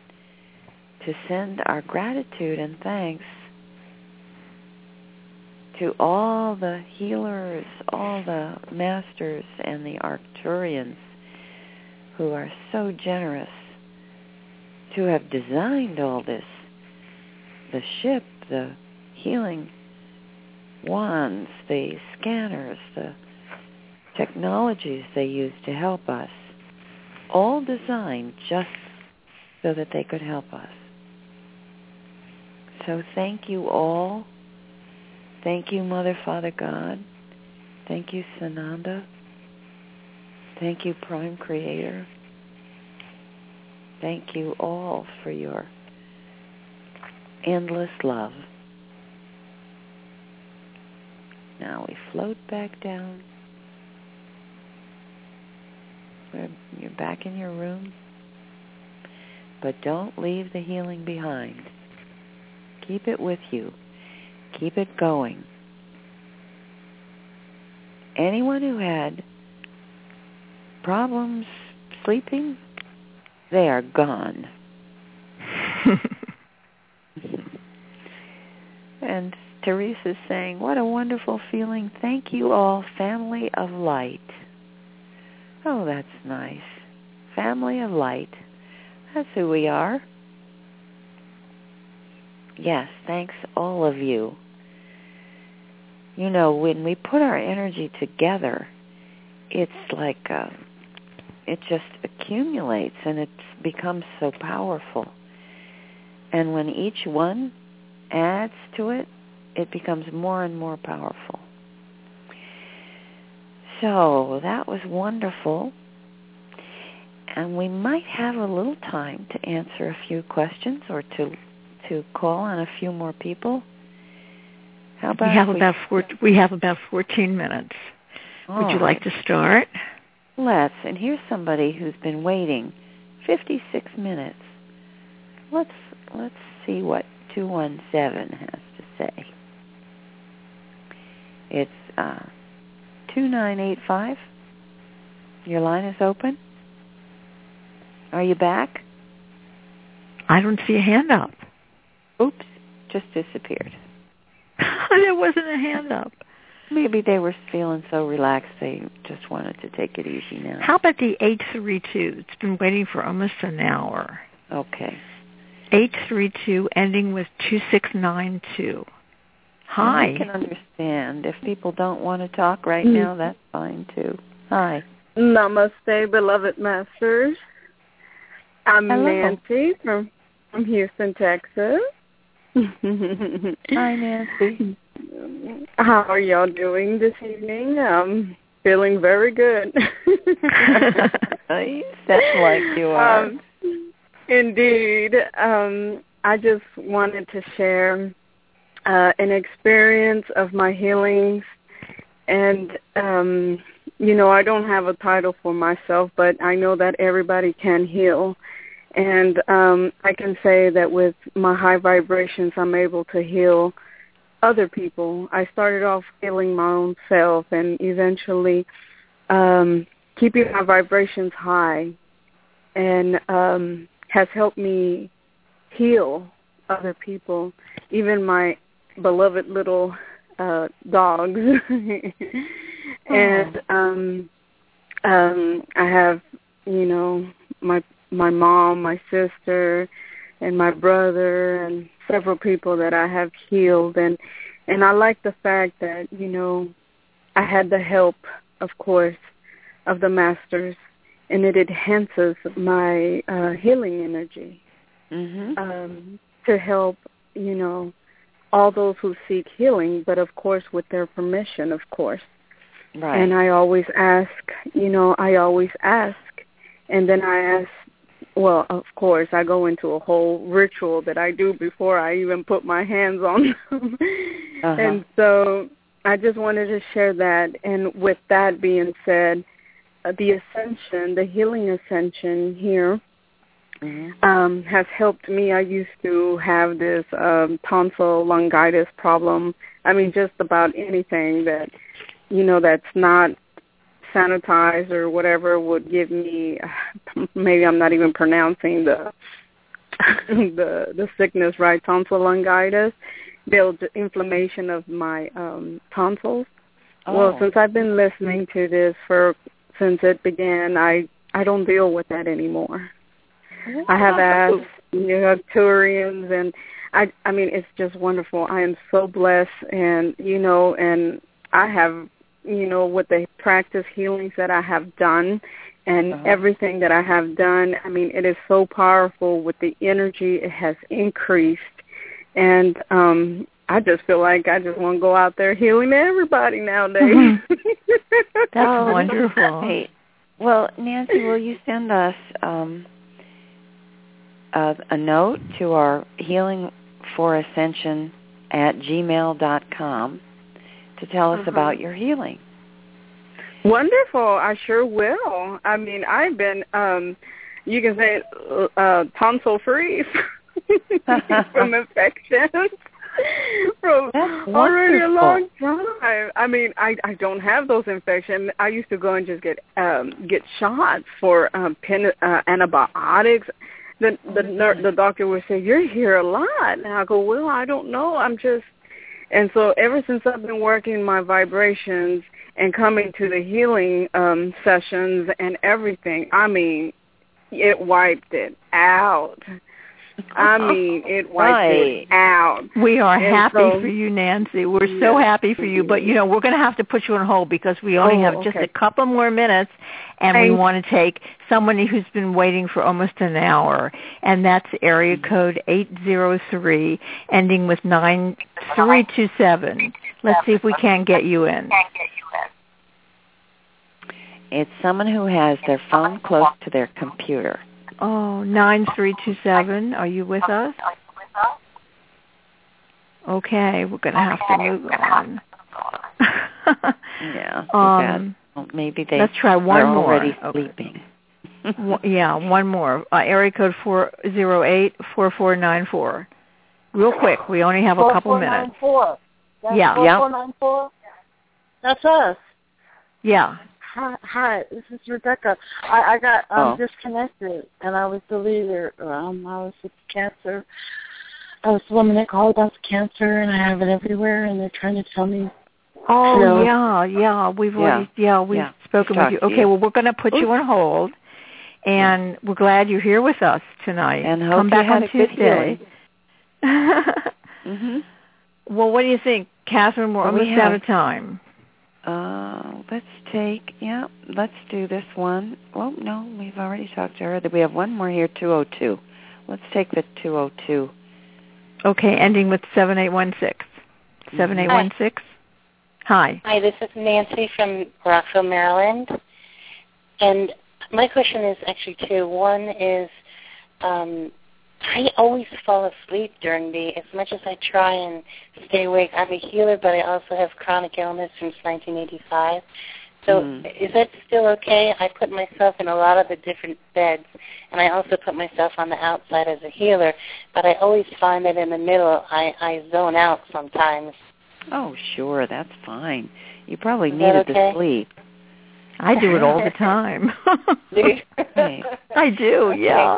to send our gratitude and thanks to all the healers, all the masters and the Arcturians who are so generous to have designed all this, the ship, the healing wands, the scanners, the technologies they use to help us, all designed just so that they could help us. So thank you all Thank you, Mother, Father, God. Thank you, Sananda. Thank you, Prime Creator. Thank you all for your endless love. Now we float back down. You're back in your room. But don't leave the healing behind. Keep it with you. Keep it going. Anyone who had problems sleeping, they are gone. and Teresa's saying, what a wonderful feeling. Thank you all, family of light. Oh, that's nice. Family of light. That's who we are. Yes, thanks all of you. You know, when we put our energy together, it's like uh, it just accumulates and it becomes so powerful. And when each one adds to it, it becomes more and more powerful. So that was wonderful. And we might have a little time to answer a few questions or to to call on a few more people. How about we have we, about four, we have about 14 minutes. Would you like to start? Let's. And here's somebody who's been waiting 56 minutes. Let's let's see what 217 has to say. It's uh, 2985. Your line is open. Are you back? I don't see a hand up. Oops, just disappeared. there wasn't a hand up. Maybe they were feeling so relaxed they just wanted to take it easy now. How about the 832? It's been waiting for almost an hour. Okay. 832 ending with 2692. Hi. I can understand. If people don't want to talk right mm. now, that's fine too. Hi. Namaste, beloved masters. I'm Hello. Nancy from, from Houston, Texas. Hi, Nancy. How are y'all doing this evening? I'm feeling very good. you sound like you are. Um, indeed. Um, I just wanted to share uh, an experience of my healings. And, um, you know, I don't have a title for myself, but I know that everybody can heal. And um, I can say that with my high vibrations, I'm able to heal other people. I started off healing my own self and eventually um, keeping my vibrations high and um, has helped me heal other people, even my beloved little uh, dogs. and um, um, I have, you know, my my mom, my sister, and my brother, and several people that I have healed, and and I like the fact that you know I had the help, of course, of the masters, and it enhances my uh, healing energy mm-hmm. um, to help you know all those who seek healing, but of course with their permission, of course. Right. And I always ask, you know, I always ask, and then I ask well, of course, I go into a whole ritual that I do before I even put my hands on them. uh-huh. And so I just wanted to share that. And with that being said, uh, the ascension, the healing ascension here, mm-hmm. um, has helped me. I used to have this um, tonsil longitis problem. I mean, just about anything that, you know, that's not sanitized or whatever would give me maybe I'm not even pronouncing the the the sickness right tonsillitis build inflammation of my um tonsils oh. well since I've been listening to this for since it began I I don't deal with that anymore wow. I have asked you know Arcturians and I I mean it's just wonderful I am so blessed and you know and I have you know, with the practice healings that I have done and uh-huh. everything that I have done, I mean, it is so powerful with the energy it has increased. And um I just feel like I just want to go out there healing everybody nowadays. Mm-hmm. That's oh, wonderful. Hey, well, Nancy, will you send us um, a, a note to our healing for ascension at gmail dot com to tell us uh-huh. about your healing. Wonderful. I sure will. I mean, I've been, um, you can say, uh, tonsil free from infections from already a long time. I mean, I I don't have those infections. I used to go and just get um get shots for um pen, uh, antibiotics. The the ner- the doctor would say, "You're here a lot," and I go, "Well, I don't know. I'm just And so ever since I've been working my vibrations and coming to the healing um sessions and everything, I mean, it wiped it out. I mean, it wiped Right. it out. We are And happy so- for you, Nancy. We're so happy for you. But you know, we're going to have to put you on hold because we only Oh, have just a couple more minutes, and we want to take somebody who's been waiting for almost an hour, and that's area mm-hmm. code eight zero three, ending with nine three two seven. Let's see if we can get you in. It's someone who has their phone close to their computer. Oh, nine three two seven. Are you with us? Okay, we're going to have to move on. Yeah. too bad. um, Well, maybe they let's try one are more. already Okay. sleeping. One- yeah, one more. Uh, area code four zero eight four four nine four. Real quick, we only have a couple minutes. 4494. That's Yeah. 4494? That's us. Yeah. Hi, hi, this is Rebecca. I, I got um, Oh. disconnected, and I was the leader. Um, I was with cancer. I was the woman that called about the cancer, and I have it everywhere, and they're trying to tell me. Oh No. yeah, yeah. We've Yeah. already yeah we've Yeah. spoken We've with you. Okay, you. well we're going to put you on hold, and we're glad you're here with us tonight. And hope Come you back had on a good Tuesday. mhm. well, what do you think, Kathryn? We're Well, we almost out of time. Uh, let's take, yeah, let's do this one. Well, no, we've already talked to her. We have one more here, 202. Let's take the 202. Okay, ending with seven eight one six. Seven eight one six. Hi. Hi, this is Nancy from Rockville, Maryland. And my question is actually two. One is um I always fall asleep during the as much as I try and stay awake. I'm a healer but I also have chronic illness since nineteen eighty five. So Mm. is that still okay? I put myself in a lot of the different beds and I also put myself on the outside as a healer, but I always find that in the middle I, I zone out sometimes. Oh, sure, that's fine. You probably Is needed okay? the sleep. I do it all the time. I do, yeah.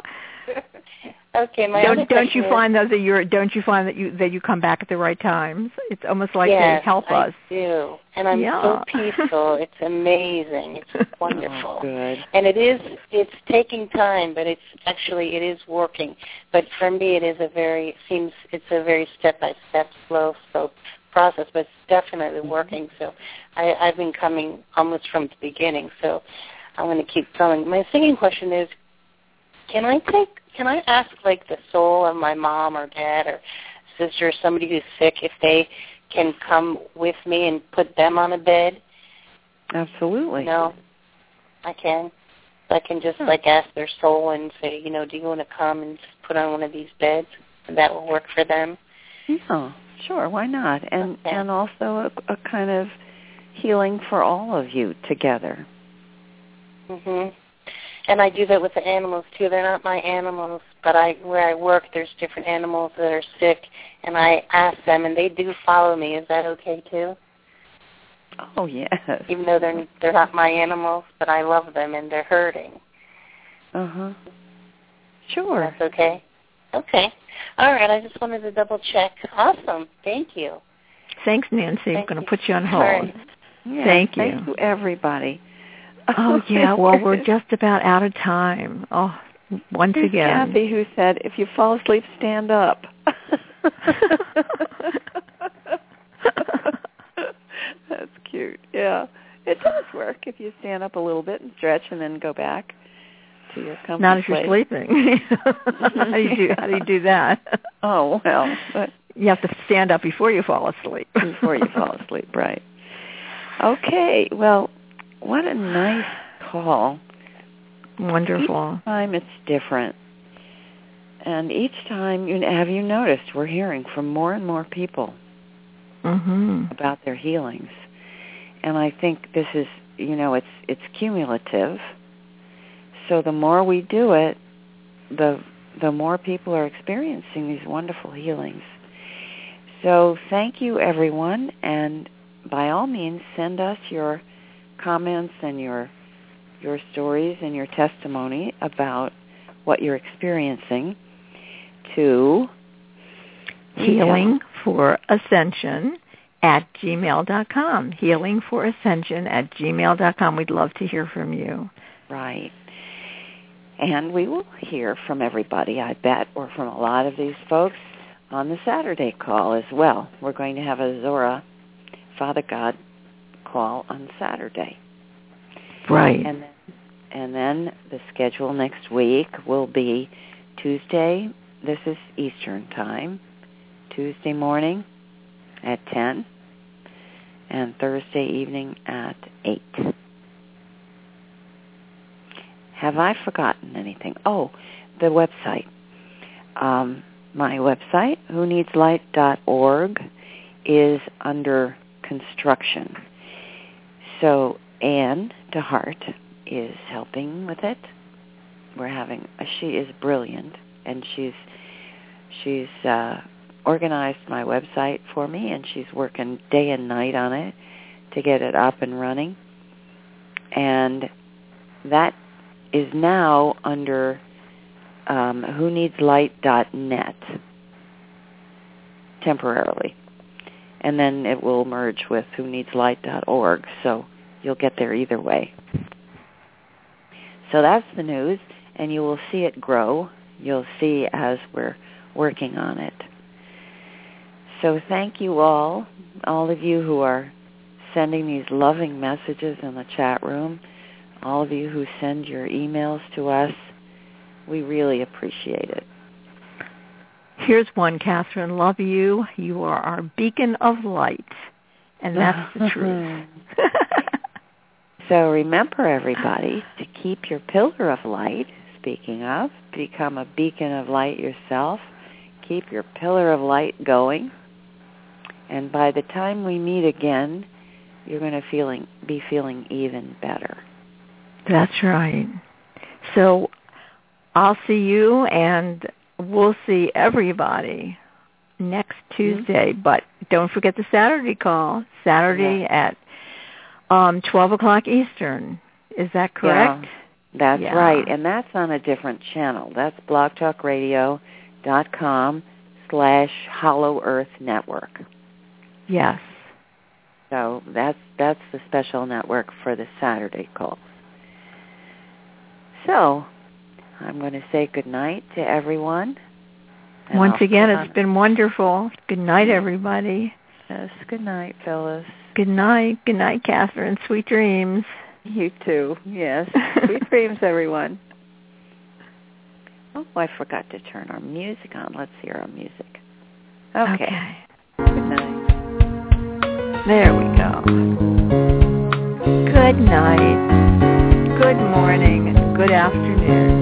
Okay, my don't other don't you is- find though that you're don't you find that you that you come back at the right times? It's almost like yes, they help I us. do, and I'm Yeah. so peaceful. It's amazing. It's wonderful. Oh, good. And it is. It's taking time, but it's actually it is working. But for me, it is a very seems it's a very step by step, slow, slow process. But it's definitely Mm-hmm. working. So I, I've been coming almost from the beginning. So I'm going to keep going. My second question is, can I take? Can I ask like the soul of my mom or dad or sister or somebody who's sick if they can come with me and put them on a bed? Absolutely. No, I can. I can just like ask their soul and say, you know, do you want to come and just put on one of these beds? And that will work for them. Yeah, sure, why not? And Okay. and also a, a kind of healing for all of you together. Mhm. And I do that with the animals too. They're not my animals, but I where I work, there's different animals that are sick, and I ask them, and they do follow me. Is that okay too? Oh yes. Even though they're they're not my animals, but I love them and they're hurting. Uh huh. Sure. That's okay. Okay. All right. I just wanted to double check. Awesome. Thank you. Thanks, Nancy. I'm going to put you on hold. right. Yeah, Thank you. Thank you, everybody. Oh yeah, well we're just about out of time. Oh, once Here's again. Kathy who said, "If you fall asleep, stand up." That's cute. Yeah, it does work if you stand up a little bit and stretch, and then go back to your comfy Not if you're sleeping. how do you do how do you do that? Oh well, but You have to stand up before you fall asleep. before you fall asleep, right? Okay. Well, what a nice call. Wonderful. Each time it's different. And each time, you have you noticed, we're hearing from more and more people Mhm. about their healings. And I think this is, you know, it's it's cumulative. So the more we do it, the the more people are experiencing these wonderful healings. So thank you everyone and by all means send us your comments and your your stories and your testimony about what you're experiencing to Healing for ascension at gmail.com. Healing for ascension at gmail.com. We'd love to hear from you. Right. And we will hear from everybody, I bet, or from a lot of these folks on the Saturday call as well. We're going to have a Zora Father God call on Saturday. Right. And then, and then the schedule next week will be Tuesday, this is Eastern time, Tuesday morning at 10 and Thursday evening at 8. Have I forgotten anything? Oh, the website. Um, my website, who needs whoneedslight.org, is under construction. So Anne DeHart is helping with it. We're having she is brilliant and she's she's uh organized my website for me and she's working day and night on it to get it up and running. And that is now under um, whoneedslight.net temporarily. And then it will merge with whoneedslight.org, so you'll get there either way. So that's the news, and you will see it grow. You'll see as we're working on it. So thank you all, all of you who are sending these loving messages in the chat room, all of you who send your emails to us. We really appreciate it. Here's one, Kathryn. Love you. You are our beacon of light. And that's the truth. so remember, everybody, to keep your pillar of light, speaking of, become a beacon of light yourself. Keep your pillar of light going. And by the time we meet again, you're going to feeling, be feeling even better. That's right. So I'll see you and we'll see everybody next Tuesday. Mm-hmm. But don't forget the Saturday call. Saturday yeah. at um, 12 o'clock Eastern. Is that correct? Yeah, that's yeah. right. And that's on a different channel. That's blogtalkradio.com slash Hollow Earth Network. Yes. So that's that's the special network for the Saturday call. So I'm going to say good night to everyone. Once I'll again, it's been wonderful. Good night, everybody. Yes, good night, Phyllis. Good night. Good night, Kathryn. Sweet dreams. You too. Yes. Sweet dreams, everyone. Oh, I forgot to turn our music on. Let's hear our music. Okay. okay. Good night. There we go. Good night. Good morning. Good afternoon.